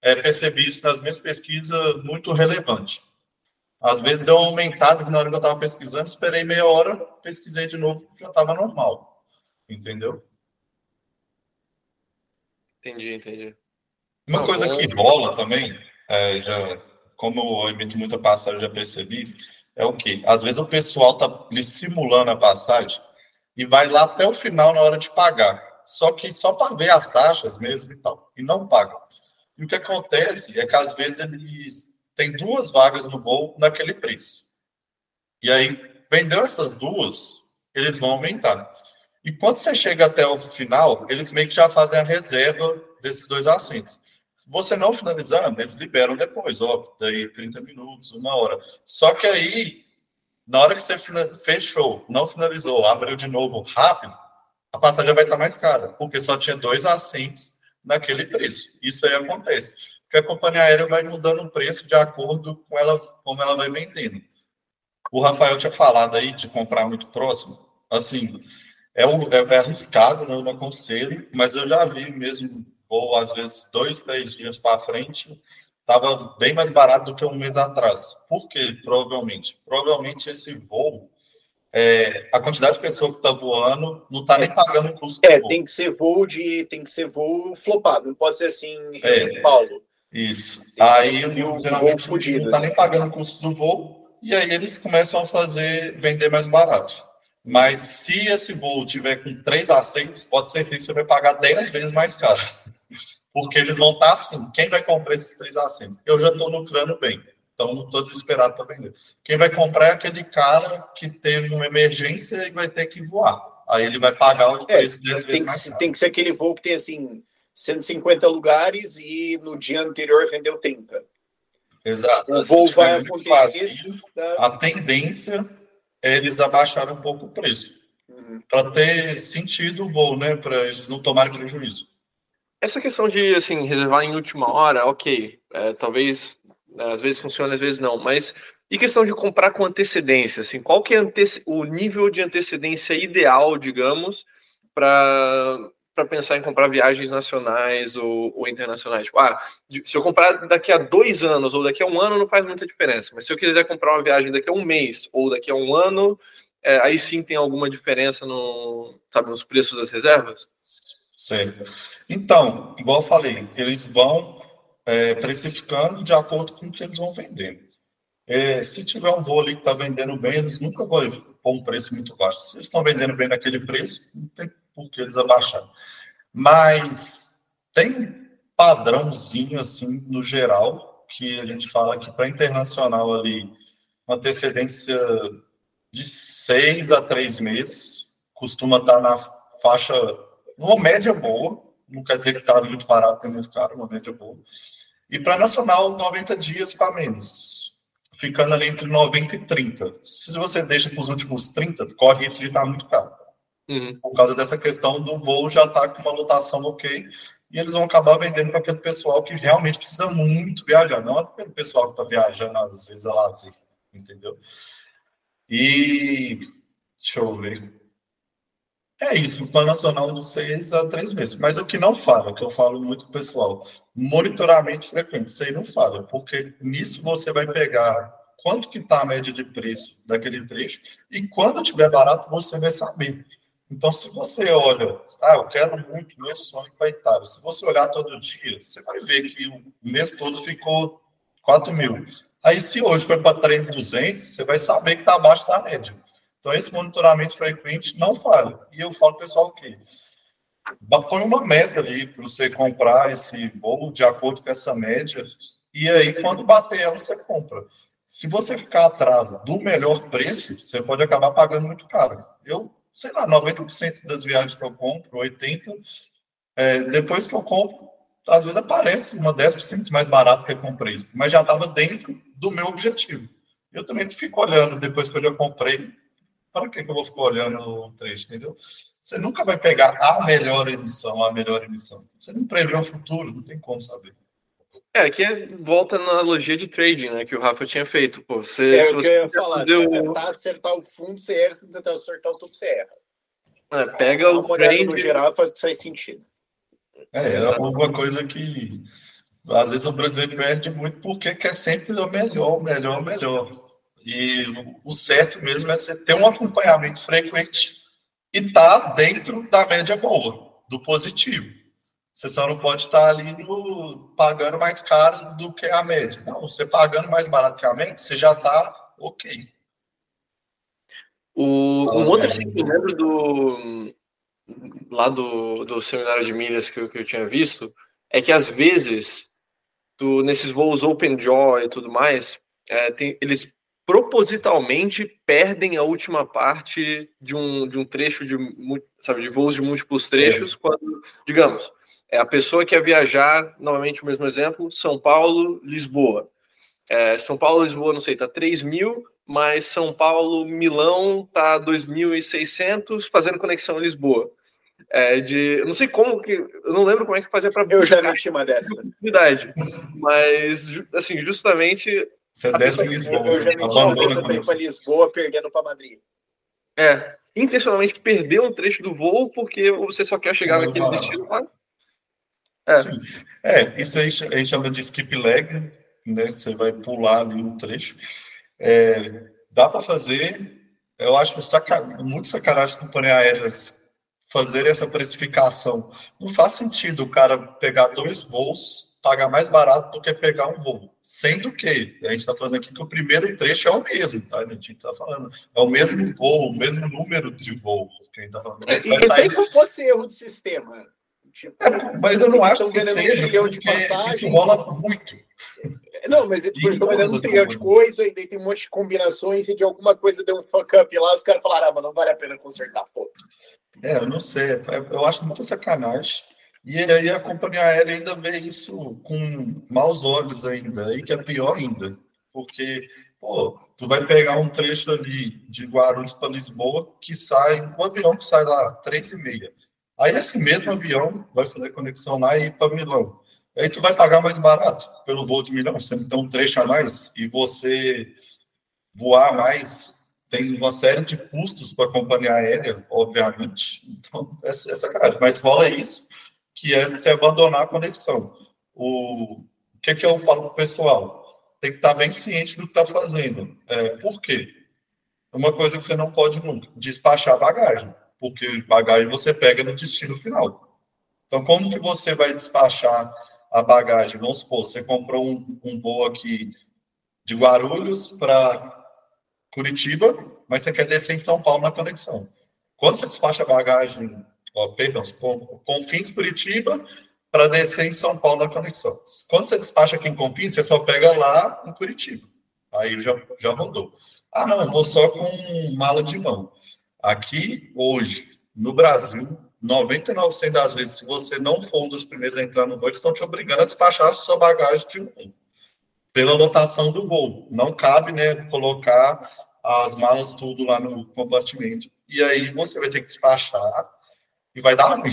é, percebi isso nas minhas pesquisas muito relevante. Às vezes deu uma aumentada na hora que eu estava pesquisando, esperei meia hora, pesquisei de novo, já estava normal. Entendeu? Entendi, entendi. Uma Não, coisa bom. que rola também, é, já, como eu emito muita passagem, já percebi, é o quê? Às vezes o pessoal tá lhe simulando a passagem e vai lá até o final na hora de pagar. Só que só para ver as taxas mesmo e tal. E não pagam. E o que acontece é que às vezes eles têm duas vagas no voo naquele preço. E aí, vendeu essas duas, eles vão aumentar. E quando você chega até o final, eles meio que já fazem a reserva desses dois assentos. Você não finalizando, eles liberam depois, ó, daí 30 minutos, uma hora. Só que aí, na hora que você fechou, não finalizou, abriu de novo rápido, a passagem vai estar mais cara, porque só tinha dois assentos naquele preço. Isso aí acontece. Porque a companhia aérea vai mudando o preço de acordo com ela, como ela vai vendendo. O Rafael tinha falado aí de comprar muito próximo. Assim, é, o, é, é arriscado, né? eu não aconselho, mas eu já vi mesmo ou às vezes dois, três dias para frente, estava bem mais barato do que um mês atrás. Por quê? Provavelmente. Provavelmente esse voo, é, a quantidade de pessoas que está voando não está nem pagando o custo. É, tem que ser voo de, tem que ser voo flopado, não pode ser assim é, São Paulo. Isso. Tem aí o geralmente fudido, não está assim. nem pagando o custo do voo e aí eles começam a fazer vender mais barato. Mas se esse voo tiver com três assentos, pode ser que você vai pagar dez vezes mais caro porque eles vão estar assim. Quem vai comprar esses três assentos? Eu já estou lucrando bem, então não estou desesperado para vender. Quem vai comprar é aquele cara que teve uma emergência e vai ter que voar. Aí ele vai pagar os é, preços é, tem, que, tem que ser aquele voo que tem assim 150 lugares e no dia anterior vendeu 30. Exato. O voo vai acontecer. A tendência é eles abaixarem um pouco o preço. Uhum. Para ter sentido o voo, né? Para eles não tomarem prejuízo. Essa questão de assim reservar em última hora, ok, é, talvez né, às vezes funcione, às vezes não, mas e questão de comprar com antecedência, assim, qual que é o nível de antecedência ideal, digamos, para para pensar em comprar viagens nacionais ou, ou, internacionais. Tipo, ah, se eu comprar daqui a dois anos ou daqui a um ano não faz muita diferença, mas se eu quiser comprar uma viagem daqui a um mês ou daqui a um ano, é, aí sim tem alguma diferença no, sabe, nos preços das reservas? Certo. Então, igual eu falei, eles vão é, precificando de acordo com o que eles vão vendendo. É, se tiver um voo ali que está vendendo bem, eles nunca vão pôr um preço muito baixo. Se eles estão vendendo bem naquele preço, não tem por que eles abaixarem. Mas tem padrãozinho, assim, no geral, que a gente fala que para internacional ali, uma antecedência de seis a três meses, costuma estar tá na faixa, uma média boa, não quer dizer que está muito barato, tem muito caro, uma média boa. E para nacional, 90 dias para menos ficando ali entre 90 e 30. Se você deixa para os últimos 30, corre risco de estar muito caro. Uhum. Por causa dessa questão do voo já estar tá com uma lotação ok, e eles vão acabar vendendo para aquele pessoal que realmente precisa muito viajar, não é pelo pessoal que está viajando às vezes a lazer, entendeu? E deixa eu ver. É isso, o plano nacional de seis a três meses. Mas o que não fala, que eu falo muito pessoal, monitoramento frequente, isso aí não fala, porque nisso você vai pegar quanto que está a média de preço daquele trecho e quando tiver barato você vai saber. Então, se você olha, ah, eu quero muito meu sonho para Itália, se você olhar todo dia, você vai ver que o mês todo ficou 4 mil. Aí, se hoje foi para 3,200, você vai saber que está abaixo da média. Então, esse monitoramento frequente não falha. E eu falo, pessoal, que põe uma meta ali para você comprar esse voo de acordo com essa média, e aí, quando bater ela, você compra. Se você ficar atrás do melhor preço, você pode acabar pagando muito caro. Eu, sei lá, 90% das viagens que eu compro, 80%, é, depois que eu compro, às vezes aparece uma 10% mais barato que eu comprei, mas já estava dentro do meu objetivo. Eu também fico olhando depois que eu já comprei, para que, que eu vou ficar olhando o trecho, entendeu? Você nunca vai pegar a melhor emissão, a melhor emissão. Você não prevê o futuro, não tem como saber. É, aqui é, volta na analogia de trading, né, que o Rafa tinha feito. Pô, você, é se você o que eu ia falar, deu... se tentar acertar o fundo, você erra, se tentar acertar o topo, você erra. É, pega o trend... no geral faz que faz sentido. É, é uma coisa que às vezes o brasileiro perde muito porque quer sempre o melhor, o melhor, o melhor. E o certo mesmo é você ter um acompanhamento frequente e estar tá dentro da média boa, do positivo. Você só não pode estar ali no, pagando mais caro do que a média. Não, você pagando mais barato que a média, você já está ok. O, um outro assim, que eu lembro do lá do, do seminário de milhas que, que eu tinha visto é que às vezes do, nesses voos Open Joy e tudo mais, é, tem, eles propositalmente perdem a última parte de um, de um trecho de, sabe, de voos de múltiplos trechos, é. quando, digamos, é a pessoa quer viajar, novamente o mesmo exemplo, São Paulo, Lisboa. É, São Paulo, Lisboa, não sei, tá 3 mil, mas São Paulo, Milão tá 2.600, fazendo conexão em Lisboa. É, de, eu não sei como que, eu não lembro como é que fazia para Eu já vi uma dessa. Mas, assim, justamente você desce em Lisboa. Eu já me tinha para Lisboa perdendo para Madrid. É, intencionalmente perder um trecho do voo porque você só quer chegar naquele destino lá. É. É, isso aí a gente chama de skip leg, né? Você vai pular ali um trecho. É, dá para fazer, eu acho saca, muito sacanagem de companhia aéreas fazer essa precificação. Não faz sentido o cara pegar dois voos pagar mais barato do que pegar um voo. Sendo que, a gente está falando aqui que o primeiro trecho é o mesmo, tá? A gente está falando, é o mesmo voo, o mesmo número de voo que a gente está falando. Mas isso aí só pode ser erro de sistema. Tipo, é, mas eu não acho que seja, um porque isso rola muito. Não, mas eles estão vendendo um trilhão de coisa, e daí tem um monte de combinações, e de alguma coisa deu um fuck up lá, os caras falaram, ah, mas não vale a pena consertar, pô. É, eu não sei, eu acho muito sacanagem. E aí a companhia aérea ainda vê isso com maus olhos ainda, aí que é pior ainda, porque, pô, tu vai pegar um trecho ali de Guarulhos para Lisboa que sai, um avião que sai lá, três e meia. Aí esse mesmo avião vai fazer conexão lá e ir para Milão. Aí tu vai pagar mais barato pelo voo de Milão, você tem um trecho a mais e você voar mais tem uma série de custos para a companhia aérea, obviamente. Então, é, é sacanagem. Mas rola isso, que é você abandonar a conexão. O, o que, que eu falo para o pessoal? Tem que estar bem ciente do que está fazendo. É, por quê? Uma coisa que você não pode nunca, despachar bagagem, porque bagagem você pega no destino final. Então, como que você vai despachar a bagagem? Vamos supor, você comprou um, um voo aqui de Guarulhos para Curitiba, mas você quer descer em São Paulo na conexão. Quando você despacha a bagagem, ó, perdão, Confins Curitiba para descer em São Paulo na conexão. Quando você despacha aqui em Confins, você só pega lá em Curitiba. Aí já, já rodou. Ah, não, vou só com mala de mão. Aqui, hoje, no Brasil, 99% das vezes, se você não for um dos primeiros a entrar no voo, eles estão te obrigando a despachar a sua bagagem de mão pela lotação do voo. Não cabe, né, colocar as malas tudo lá no compartimento. E aí você vai ter que despachar e vai dar ruim.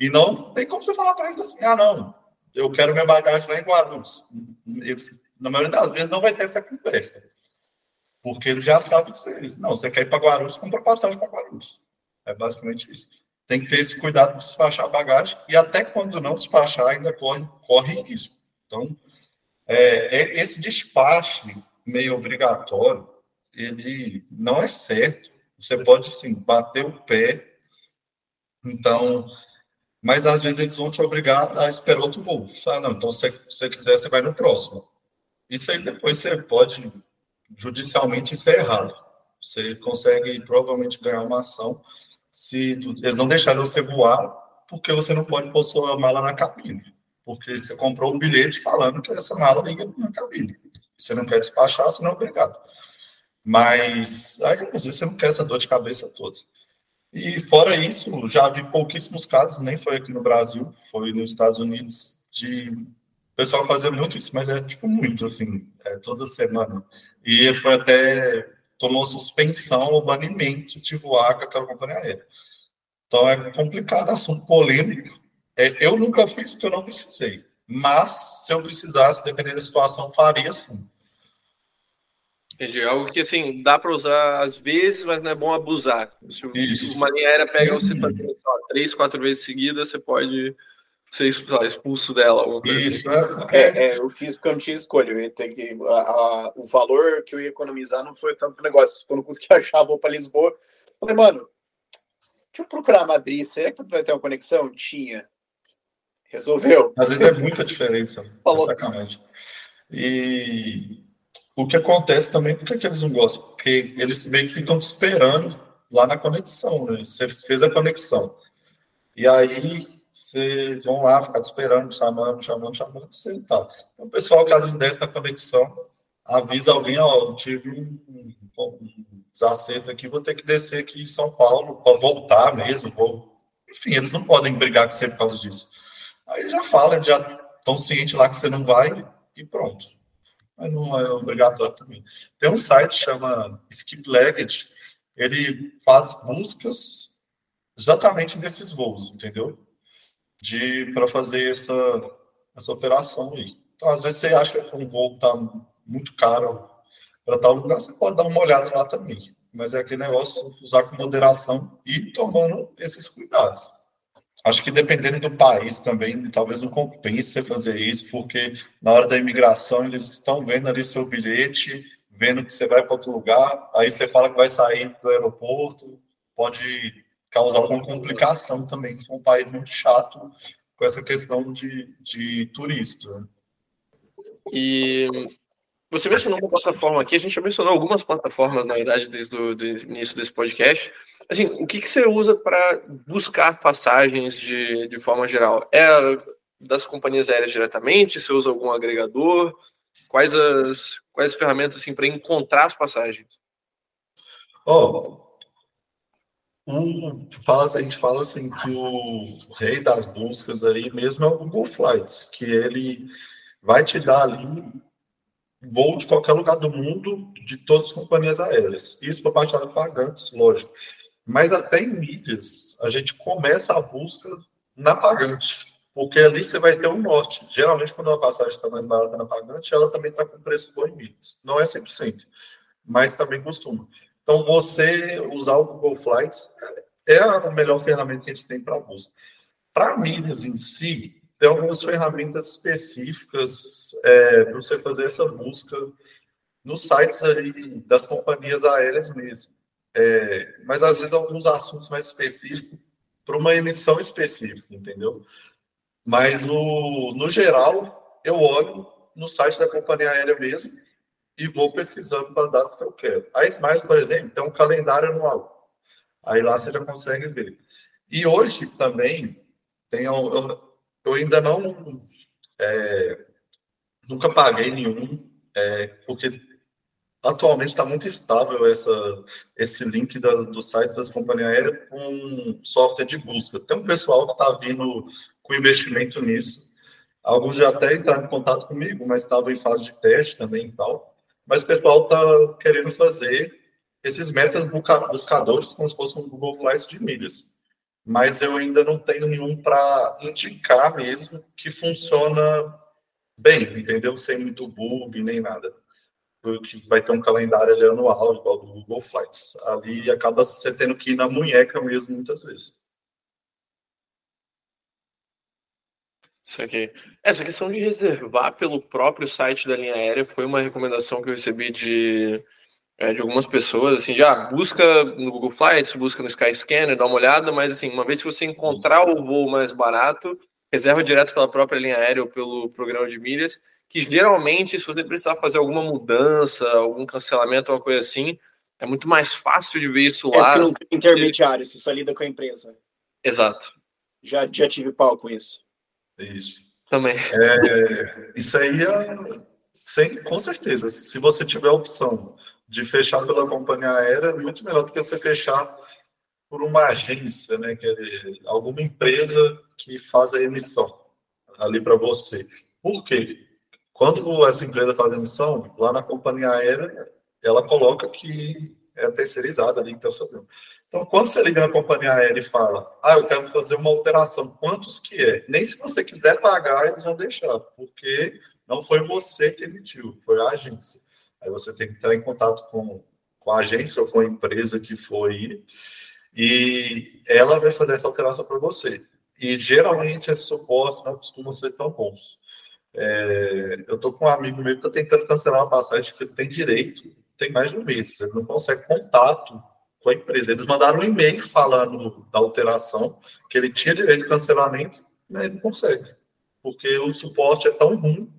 E não tem como você falar para eles assim, ah, não, eu quero minha bagagem lá em Guarulhos. Eles, na maioria das vezes, não vai ter essa conversa. Porque eles já sabem que eles, não, você quer ir para Guarulhos, compra passagem para Guarulhos. É basicamente isso. Tem que ter esse cuidado de despachar a bagagem e até quando não despachar, ainda corre, corre risco. Então, é, é, esse despache meio obrigatório, ele não é certo. Você pode, sim, bater o pé. Então, mas às vezes eles vão te obrigar a esperar outro voo. Ah, não, então se você quiser, você vai no próximo. Isso aí depois você pode judicialmente ser errado. Você consegue provavelmente ganhar uma ação se eles não deixarem você voar porque você não pode pôr sua mala na cabine porque você comprou um bilhete falando que essa mala liga na cabine. Você não quer despachar, você não é obrigado. Mas aí, às vezes, você não quer essa dor de cabeça toda. E fora isso, já vi pouquíssimos casos, nem foi aqui no Brasil, foi nos Estados Unidos, de pessoal fazer muito isso, mas é tipo muito, assim, é, toda semana. E foi até, tomou suspensão ou banimento de voar com aquela companhia aérea. Então é complicado, assunto polêmico, é, eu nunca fiz porque eu não precisei. Mas, se eu precisasse, dependendo da situação, faria sim. Entendi. Algo que, assim, dá para usar às vezes, mas não é bom abusar. Se Isso. uma linha aérea pega você fazer três, quatro vezes seguidas, você pode ser expulso dela. Isso. Assim. É, é, eu fiz porque eu não tinha escolha. Eu ia ter que, a, a, o valor que eu ia economizar não foi tanto negócio. Quando eu *laughs* consegui achar, vou para Lisboa. Falei, mano, deixa eu procurar Madrid. Será que vai ter uma conexão? Tinha. Resolveu. Às vezes é muita diferença. Falou. É sacanagem. E o que acontece também, por que eles não gostam? Porque eles meio que ficam te esperando lá na conexão, né? Você fez a conexão. E aí vocês vão lá, ficar esperando, chamando, chamando, chamando, você e tal. Então, o pessoal que às vezes desce da conexão, avisa alguém, ó, tive um, um, desacerto aqui, vou ter que descer aqui em São Paulo, para voltar mesmo, vou... Enfim, eles não podem brigar com você por causa disso. Aí já fala, já estão cientes lá que você não vai e pronto. Mas não é obrigatório também. Tem um site chama Skip Legged, ele faz buscas exatamente desses voos, entendeu? De para fazer essa essa operação aí. Então, às vezes você acha que um voo está muito caro para tal lugar, você pode dar uma olhada lá também. Mas é aquele negócio usar com moderação e tomando esses cuidados. Acho que dependendo do país também, talvez não compense você fazer isso, porque na hora da imigração eles estão vendo ali seu bilhete, vendo que você vai para outro lugar, aí você fala que vai sair do aeroporto, pode causar alguma complicação também, se for um país muito chato com essa questão de, de turista. E você mencionou uma plataforma aqui, a gente já mencionou algumas plataformas, na verdade, desde o início desse podcast. Assim, o que, que você usa para buscar passagens de, de forma geral? É das companhias aéreas diretamente? Você usa algum agregador? Quais as, quais as ferramentas assim, para encontrar as passagens? Oh, um, fala, a gente fala assim que o rei das buscas aí mesmo é o Google Flights, que ele vai te dar ali voo de qualquer lugar do mundo, de todas as companhias aéreas. Isso para particular pagantes, lógico. Mas até em milhas, a gente começa a busca na pagante, porque ali você vai ter um norte. Geralmente, quando a passagem está mais barata na pagante, ela também está com preço bom em milhas. Não é 100%, mas também costuma. Então, você usar o Google Flights é a melhor ferramenta que a gente tem para busca. Para milhas em si, tem algumas ferramentas específicas é, para você fazer essa busca nos sites aí das companhias aéreas mesmo. É, mas às vezes alguns assuntos mais específicos para uma emissão específica, entendeu? Mas o, no geral, eu olho no site da companhia aérea mesmo e vou pesquisando para as datas que eu quero. A Smiles, por exemplo, tem um calendário anual. Aí lá você já consegue ver. E hoje também tem eu, eu ainda não é, nunca paguei nenhum, é, porque atualmente está muito estável essa, esse link da, do site das companhias aéreas com software de busca. Tem um pessoal que está vindo com investimento nisso. Alguns já até entraram em contato comigo, mas estavam em fase de teste também e tal. Mas o pessoal está querendo fazer esses metas buscadores como se fosse um Google Flights de milhas. Mas eu ainda não tenho nenhum para indicar mesmo que funciona bem, entendeu? Sem muito bug nem nada que vai ter um calendário ali anual, igual do Google Flights. Ali acaba você tendo que ir na munheca mesmo, muitas vezes. Isso aqui. Essa questão de reservar pelo próprio site da linha aérea foi uma recomendação que eu recebi de, é, de algumas pessoas, assim, já ah, busca no Google Flights, busca no Skyscanner, dá uma olhada, mas assim, uma vez que você encontrar o voo mais barato, reserva direto pela própria linha aérea ou pelo programa de milhas, que geralmente, se você precisar fazer alguma mudança, algum cancelamento, alguma coisa assim, é muito mais fácil de ver isso é lá. É não tem intermediário, você só lida com a empresa. Exato. Já, já tive pau com isso. Isso. Também. É, isso aí é, sem, com certeza. Se você tiver a opção de fechar pela companhia aérea, é muito melhor do que você fechar por uma agência, né? Que é alguma empresa que faz a emissão ali para você. Por quê? Quando essa empresa faz a emissão, lá na companhia aérea, ela coloca que é terceirizada ali que está fazendo. Então, quando você liga na companhia aérea e fala, ah, eu quero fazer uma alteração, quantos que é? Nem se você quiser pagar, eles vão deixar, porque não foi você que emitiu, foi a agência. Aí você tem que entrar em contato com, com a agência ou com a empresa que foi e ela vai fazer essa alteração para você. E geralmente esses suportes não costumam ser tão bons. É, eu estou com um amigo meu que está tentando cancelar uma passagem que ele tem direito, tem mais de um mês, ele não consegue contato com a empresa. Eles mandaram um e-mail falando da alteração, que ele tinha direito de cancelamento, mas ele não consegue, porque o suporte é tão ruim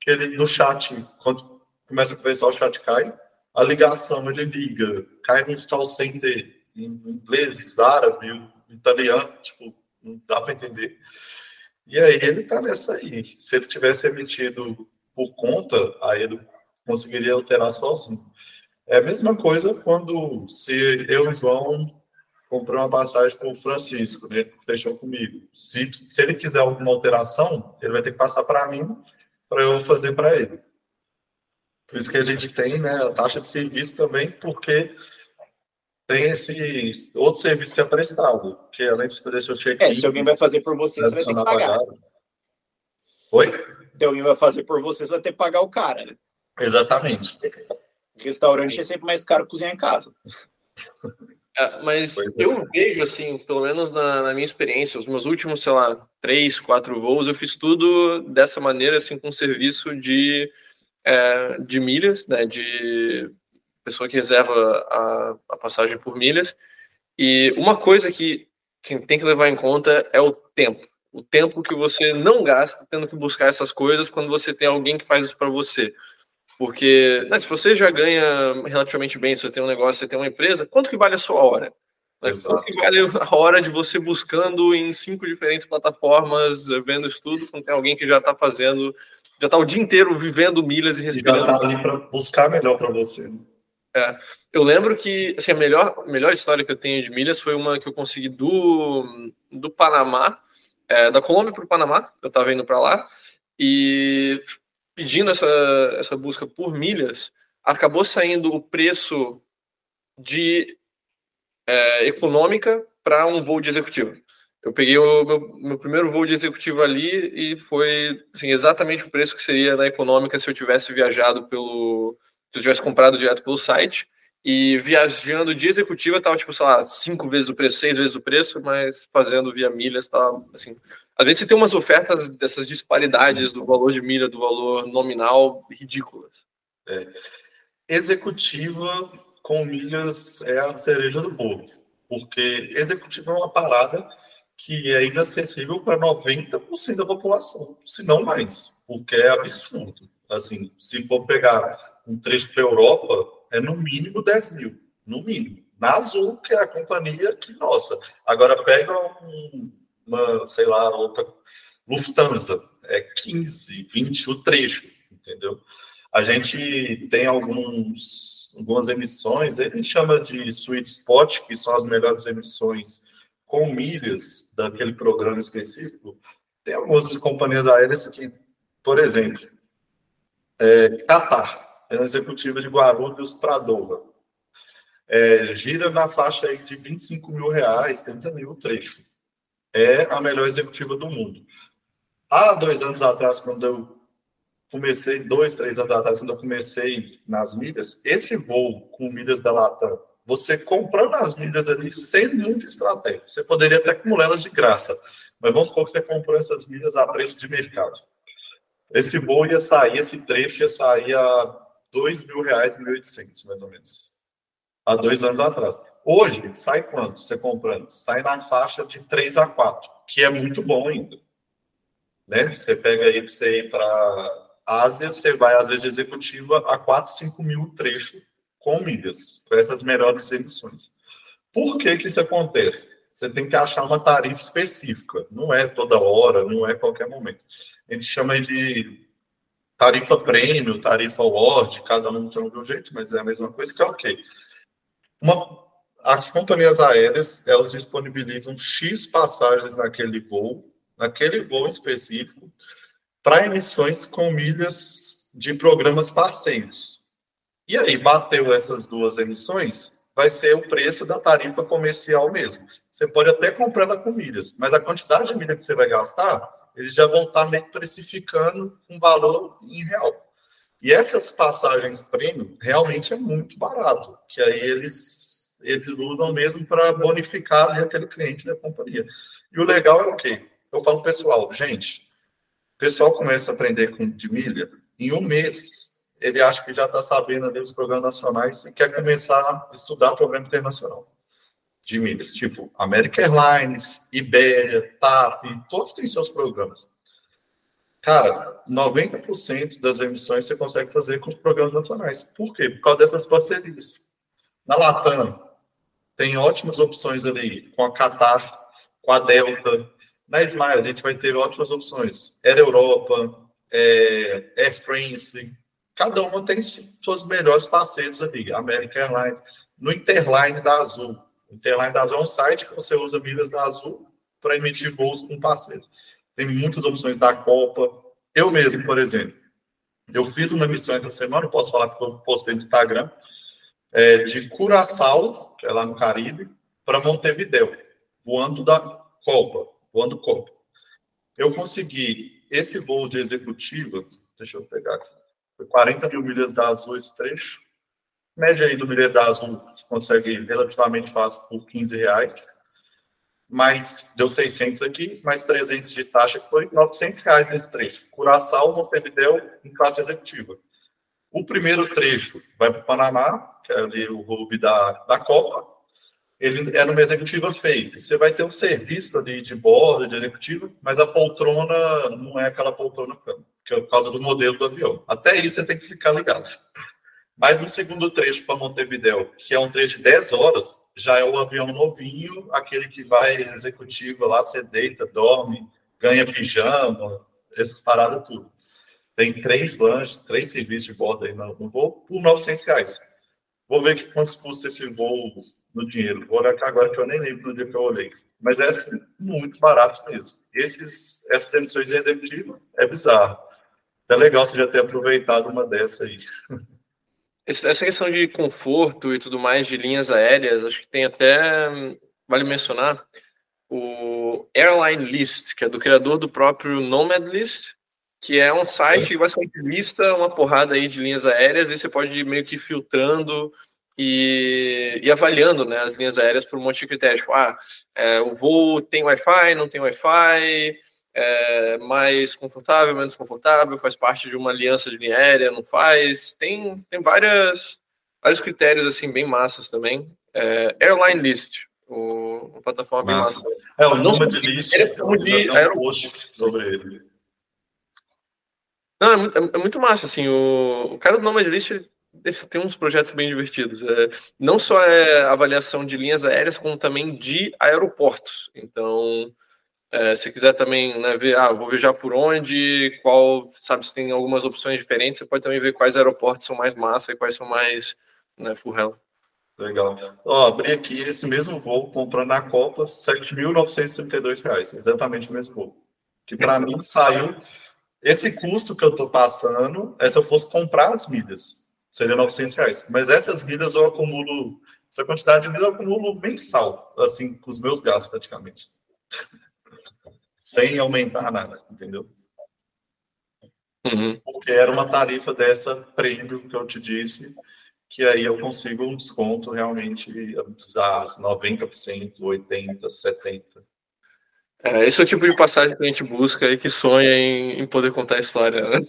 que ele no chat, quando começa a conversar, o chat cai, a ligação ele liga, cai no call center em inglês, árabe, italiano, tipo, não dá para entender. E aí ele está nessa aí. Se ele tivesse emitido por conta, aí ele conseguiria alterar sozinho. É a mesma coisa quando se eu e o João comprei uma passagem com o Francisco, né? Fechou comigo. Se, se ele quiser alguma alteração, ele vai ter que passar para mim para eu fazer para ele. Por isso que a gente tem né, a taxa de serviço também, porque tem esse outro serviço que é prestado, que além de fazer seu check-in... É, se alguém vai fazer por você, você vai ter que pagar. Oi? Se alguém vai fazer por você, você vai ter que pagar o cara, né? Exatamente. Restaurante é sempre mais caro cozinhar em casa. É, mas é. eu vejo, assim, pelo menos na, na, minha experiência, os meus últimos, sei lá, três, quatro voos, eu fiz tudo dessa maneira, assim, com serviço de, é, de milhas, né, de pessoa que reserva a, a passagem por milhas. E uma coisa que assim, tem que levar em conta é o tempo. O tempo que você não gasta tendo que buscar essas coisas quando você tem alguém que faz isso para você. Porque né, se você já ganha relativamente bem, se você tem um negócio, você tem uma empresa, quanto que vale a sua hora? Né? Quanto que vale a hora de você buscando em cinco diferentes plataformas, vendo isso tudo, quando tem alguém que já está fazendo, já está o dia inteiro vivendo milhas e respirando. E já está ali para buscar melhor para você. Né? É, eu lembro que assim, a melhor, melhor história que eu tenho de milhas foi uma que eu consegui do, do Panamá, é, da Colômbia para o Panamá, eu estava indo para lá, e pedindo essa, essa busca por milhas, acabou saindo o preço de é, econômica para um voo de executivo. Eu peguei o meu, meu, primeiro voo de executivo ali e foi assim, exatamente o preço que seria na econômica se eu tivesse viajado pelo, se eu tivesse comprado direto pelo site. E viajando de executiva tava, tipo, sei lá, cinco vezes o preço, seis vezes o preço, mas fazendo via milhas tava, assim... Às vezes você tem umas ofertas dessas disparidades do valor de milha, do valor nominal, ridículas. É. Executiva com milhas é a cereja do bolo, porque executiva é uma parada que é inacessível para 90% da população, se não mais, porque é absurdo. Assim, se for pegar um trecho para a Europa, é no mínimo 10 mil, no mínimo. Na Azul, que é a companhia que, nossa, agora pega um, uma, sei lá, outra Lufthansa, é 15, 20 o trecho, entendeu? A gente tem alguns, algumas emissões, ele chama de sweet spot, que são as melhores emissões com milhas daquele programa específico. Tem algumas companhias aéreas que, por exemplo, é, Qatar, é uma executiva de Guarulhos para Doha. É, gira na faixa aí de 25 mil reais, 30 mil o trecho. É a melhor executiva do mundo. Há dois anos atrás, quando eu comecei, dois, três anos atrás, quando eu comecei nas milhas, esse voo com milhas da Latam, você comprando as milhas ali sem muito estratégia, você poderia até acumular elas de graça, mas vamos supor que você comprou essas milhas a preço de mercado. Esse voo ia sair, esse trecho ia sair a dois mil reais, mil mais ou menos. Há dois anos atrás. Hoje, sai quanto você comprando? Sai na faixa de 3 a 4, que é muito bom ainda. Né? Você pega aí para você ir para Ásia, você vai, às vezes, de executiva a 4, 5 mil trecho com milhas, para essas melhores emissões. Por que, que isso acontece? Você tem que achar uma tarifa específica, não é toda hora, não é qualquer momento. A gente chama de tarifa prêmio, tarifa Word, cada um tem um jeito, mas é a mesma coisa, que é ok. Uma, as companhias aéreas, elas disponibilizam X passagens naquele voo, naquele voo específico, para emissões com milhas de programas parceiros. E aí, bateu essas duas emissões, vai ser o preço da tarifa comercial mesmo. Você pode até comprar ela com milhas, mas a quantidade de milha que você vai gastar, eles já vão estar meio precificando um valor em real. E essas passagens premium realmente é muito barato, que aí eles, eles usam mesmo para bonificar aquele cliente da companhia. E o legal é o quê? Eu falo pessoal, gente, o pessoal começa a aprender com de milha, em um mês ele acha que já está sabendo ali os programas nacionais e quer começar a estudar programa internacional de milhas, tipo American Airlines, Iberia, TAP, todos têm seus programas. Cara, 90% das emissões você consegue fazer com os programas nacionais. Por quê? Por causa dessas parcerias. Na Latam, tem ótimas opções ali, com a Qatar, com a Delta, na Smile, a gente vai ter ótimas opções. Air Europa, é, Air France, cada uma tem suas melhores parceiros ali. American Airlines, no Interline da Azul. Interline da Azul é um site que você usa milhas da Azul para emitir voos com parceiros. Tem muitas opções da Copa. Eu mesmo, por exemplo, eu fiz uma missão essa semana, posso falar porque eu postei no Instagram, é, de Curaçao, que é lá no Caribe, para Montevideo, voando da Copa voando Copa. Eu consegui esse voo de executiva, deixa eu pegar aqui, foi 40 mil milhas da Azul esse trecho. Média aí do milha da Azul, você consegue relativamente fácil por 15 reais. Mas deu 600 aqui, mais 300 de taxa, que foi 900 reais nesse trecho. Curaçao, Montevideo, em classe executiva. O primeiro trecho vai para o Panamá, que é ali o hub da, da Copa, ele é numa executiva feita. Você vai ter um serviço ali de bordo, de executiva, mas a poltrona não é aquela poltrona que é por causa do modelo do avião. Até isso você tem que ficar ligado. Mas no segundo trecho para Montevideo, que é um trecho de 10 horas, já é o avião novinho, aquele que vai executiva lá, você deita, dorme, ganha pijama, essas paradas tudo. Tem três lanches, três serviços de bordo aí no, no voo, por 900 reais. Vou ver quantos custa esse voo no dinheiro. Vou olhar agora que eu nem lembro no dia que eu olhei. Mas é assim, muito barato mesmo. Esses, essas emissões executivas é bizarro. É legal você já ter aproveitado uma dessa aí. Essa questão de conforto e tudo mais de linhas aéreas, acho que tem até, vale mencionar, o Airline List, que é do criador do próprio Nomad List, que é um site que basicamente lista uma porrada aí de linhas aéreas e você pode ir meio que filtrando e, e, avaliando né, as linhas aéreas por um monte de critérios. Tipo, ah, é, o voo tem Wi-Fi, não tem Wi-Fi, é mais confortável, menos confortável, faz parte de uma aliança de linha aérea, não faz. Tem, tem várias, vários critérios assim bem massas também. É, airline List, o, a plataforma massa. bem massa. É, o nome de list, é de aeroporto sobre ele. Não, é muito, é muito massa, assim, o, o cara do Nomad List tem uns projetos bem divertidos. É, não só é avaliação de linhas aéreas, como também de aeroportos. Então, é, se quiser também né, ver, ah, vou viajar por onde, qual, sabe, se tem algumas opções diferentes, você pode também ver quais aeroportos são mais massa e quais são mais né, full hell. Legal. Ó, abri aqui esse mesmo voo, comprando na Copa, R$ 7.932, exatamente o mesmo voo. Que para *laughs* mim saiu esse custo que eu estou passando, é se eu fosse comprar as milhas seria 900 reais. Mas essas vidas eu acumulo, essa quantidade de milhas eu acumulo mensal, assim, com os meus gastos praticamente. *laughs* Sem aumentar nada, entendeu? Uhum. Porque era uma tarifa dessa prêmio que eu te disse, que aí eu consigo um desconto realmente bizarro, 90%, 80%, 70%. É, esse é o tipo de passagem que a gente busca e que sonha em, em poder contar a história, né?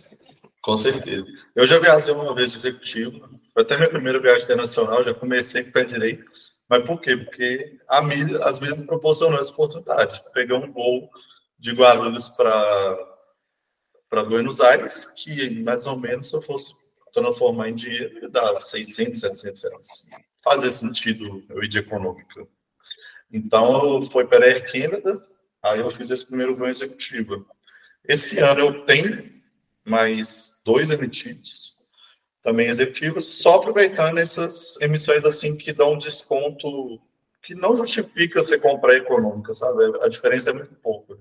Com certeza. Eu já viajei uma vez de executivo, até minha primeira viagem internacional, já comecei com pé direito. Mas por quê? Porque a milha, às vezes, me proporcionou essa oportunidade. Peguei um voo de Guarulhos para Buenos Aires, que mais ou menos, se eu fosse transformar em dinheiro, ia dar 600, 700 reais. Fazia sentido eu ir de econômica. Então, foi para a Air Canada, aí eu fiz esse primeiro voo executivo. Esse ano eu tenho mais dois emitidos, também executivos, só aproveitando essas emissões assim que dão desconto que não justifica você comprar econômica, sabe? A diferença é muito pouca.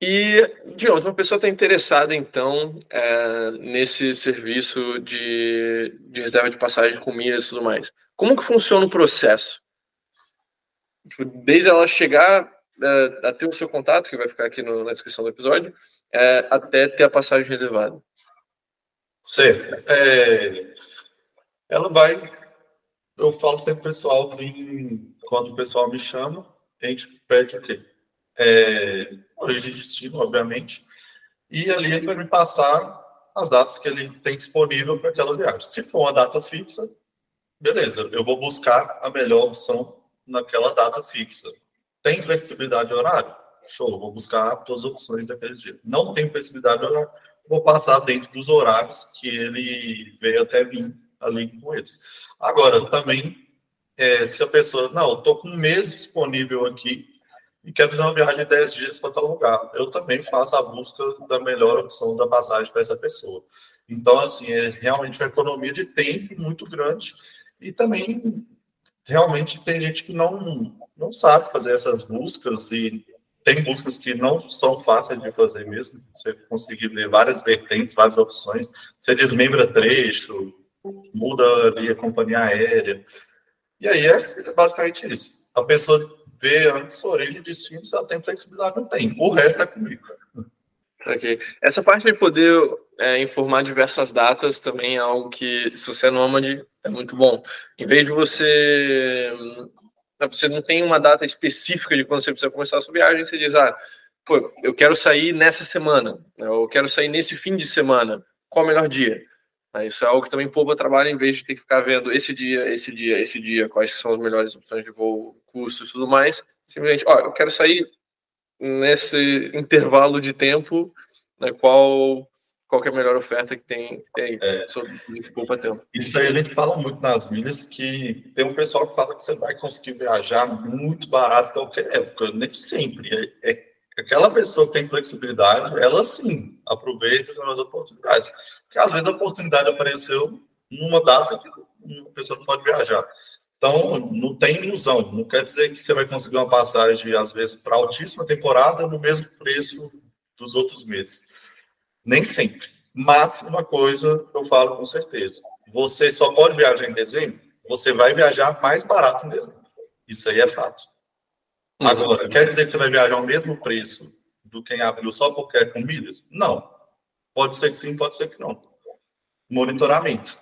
E, Dion, uma pessoa está interessada, então, é, nesse serviço de, de reserva de passagem com milhas e tudo mais. Como que funciona o processo? Tipo, desde ela chegar é, a ter o seu contato, que vai ficar aqui no, na descrição do episódio, é, até ter a passagem reservada. Certo. É, ela vai. Eu falo sempre pessoal, quando o pessoal me chama, a gente pede o quê? É, origem de destino, obviamente, e ali ele vai me passar as datas que ele tem disponível para aquela viagem. Se for uma data fixa, beleza, eu vou buscar a melhor opção naquela data fixa. Tem flexibilidade de horário? show, vou buscar todas as opções daquele dia. Não tem flexibilidade, eu vou passar dentro dos horários que ele veio até mim ali com eles. Agora, também, é, se a pessoa, não, estou com um mês disponível aqui e quero fazer uma viagem de 10 dias para tal lugar, eu também faço a busca da melhor opção da passagem para essa pessoa. Então, assim, é realmente uma economia de tempo muito grande e também realmente tem gente que não, não sabe fazer essas buscas e tem músicas que não são fáceis de fazer mesmo. Você conseguir ler várias vertentes, várias opções. Você desmembra trecho, muda ali a companhia aérea. E aí é basicamente isso. A pessoa vê antes a orelha de cima, se ela tem flexibilidade, não tem. O resto é comigo. Ok. Essa parte de poder é, informar diversas datas também é algo que, se você é nômade, é muito bom. Em vez de você né, você não tem uma data específica de quando você precisa começar a sua viagem, você diz, ah, pô, eu quero sair nessa semana, né, eu quero sair nesse fim de semana, qual o melhor dia? Isso é algo que também poupa trabalho, em vez de ter que ficar vendo esse dia, esse dia, esse dia, quais são as melhores opções de voo, custos e tudo mais. Simplesmente, ó, eu quero sair nesse intervalo de tempo, né, qual qual é a melhor oferta que tem, tem é. sobre poupa tempo. Isso aí a gente fala muito nas milhas, que tem um pessoal que fala que você vai conseguir viajar muito barato em qualquer época, nem sempre. É, é, aquela pessoa que tem flexibilidade, ela sim aproveita as oportunidades. Porque às vezes a oportunidade apareceu numa data que uma pessoa não pode viajar. Então, não tem ilusão. Não quer dizer que você vai conseguir uma passagem, às vezes, para altíssima temporada no mesmo preço dos outros meses. Nem sempre. Mas uma coisa eu falo com certeza: você só pode viajar em dezembro, você vai viajar mais barato em dezembro. Isso aí é fato. Uhum. Agora, quer dizer que você vai viajar ao mesmo preço do que em abril só porque é com milhas? Não. Pode ser que sim, pode ser que não. Monitoramento.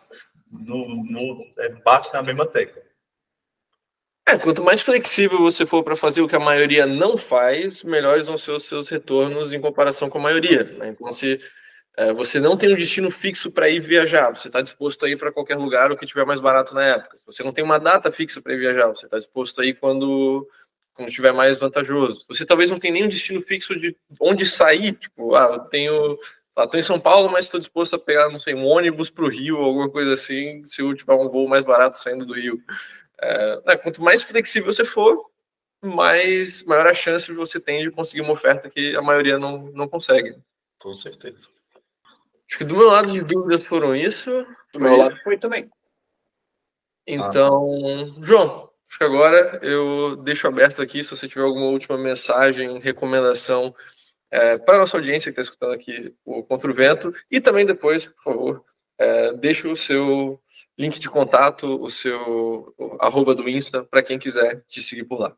no, no, é, bate na mesma tecla. É, quanto mais flexível você for para fazer o que a maioria não faz, melhores vão ser os seus retornos em comparação com a maioria. Né? Então, se é, você não tem um destino fixo para ir viajar, você está disposto a ir para qualquer lugar o que tiver mais barato na época. Se você não tem uma data fixa para viajar, você está disposto a ir quando, quando estiver mais vantajoso. Você talvez não tenha nenhum destino fixo de onde sair, tipo, ah, eu tenho Estou tá, em São Paulo, mas estou disposto a pegar, não sei, um ônibus para o Rio, alguma coisa assim, se eu tiver um voo mais barato saindo do Rio. É, né, quanto mais flexível você for, mais maior a chance você tem de conseguir uma oferta que a maioria não, não consegue. Com certeza. Acho que do meu lado de dúvidas foram isso. Do meu lado foi também. Então, ah. João, acho que agora eu deixo aberto aqui se você tiver alguma última mensagem, recomendação é, para a nossa audiência que está escutando aqui o Contra o Vento, e também depois, por favor, é, deixe o seu link de contato, o seu arroba do Insta, para quem quiser te seguir por lá.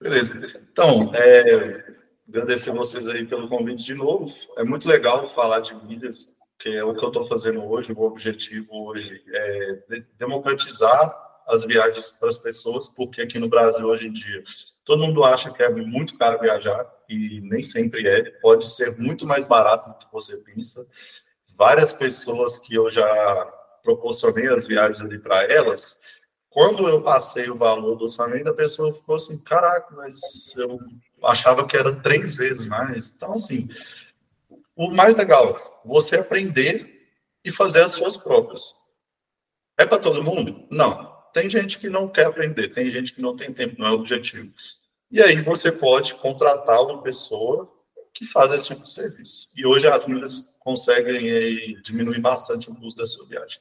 Beleza. Então, é, agradecer vocês aí pelo convite de novo. É muito legal falar de milhas, que é o que eu estou fazendo hoje. O objetivo hoje é democratizar as viagens para as pessoas, porque aqui no Brasil, hoje em dia, todo mundo acha que é muito caro viajar e nem sempre é. Pode ser muito mais barato do que você pensa. Várias pessoas que eu já proporcionei as viagens ali para elas, quando eu passei o valor do orçamento, a pessoa ficou assim: caraca, mas eu achava que era três vezes mais. Então, assim, o mais legal, você aprender e fazer as suas próprias. É para todo mundo? Não. Tem gente que não quer aprender, tem gente que não tem tempo, não é objetivo. E aí você pode contratar uma pessoa que faz esse tipo de serviço. E hoje as milhas conseguem aí, diminuir bastante o custo da sua viagem.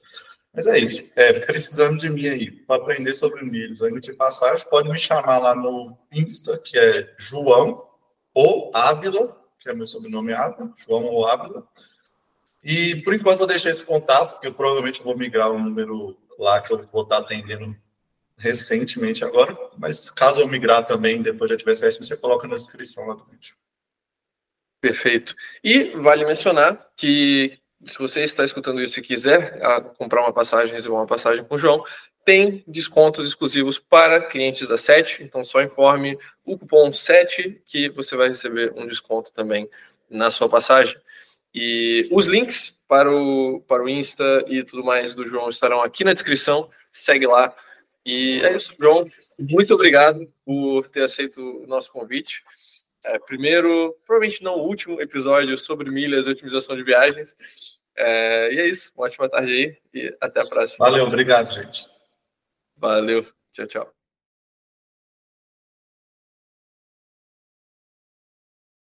Mas é isso. É, precisando de mim aí para aprender sobre milhas, aí de passagem, pode me chamar lá no Insta, que é João ou Ávila, que é meu sobrenome Ávila, João ou Ávila. E por enquanto vou deixar esse contato, porque eu provavelmente vou migrar o um número lá que eu vou estar atendendo recentemente agora, mas caso eu migrar também, depois já tiver certo, você coloca na descrição lá do vídeo. Perfeito. E vale mencionar que se você está escutando isso e quiser ah, comprar uma passagem, reservar uma passagem com o João, tem descontos exclusivos para clientes da SET, então só informe o cupom 7 que você vai receber um desconto também na sua passagem. E os links para o, para o Insta e tudo mais do João estarão aqui na descrição. Segue lá. E é isso, João. Muito obrigado por ter aceito o nosso convite. É, primeiro, provavelmente não o último episódio sobre milhas e otimização de viagens. É, e é isso. Uma ótima tarde aí e até a próxima. Valeu, obrigado, gente. Valeu. Tchau, tchau.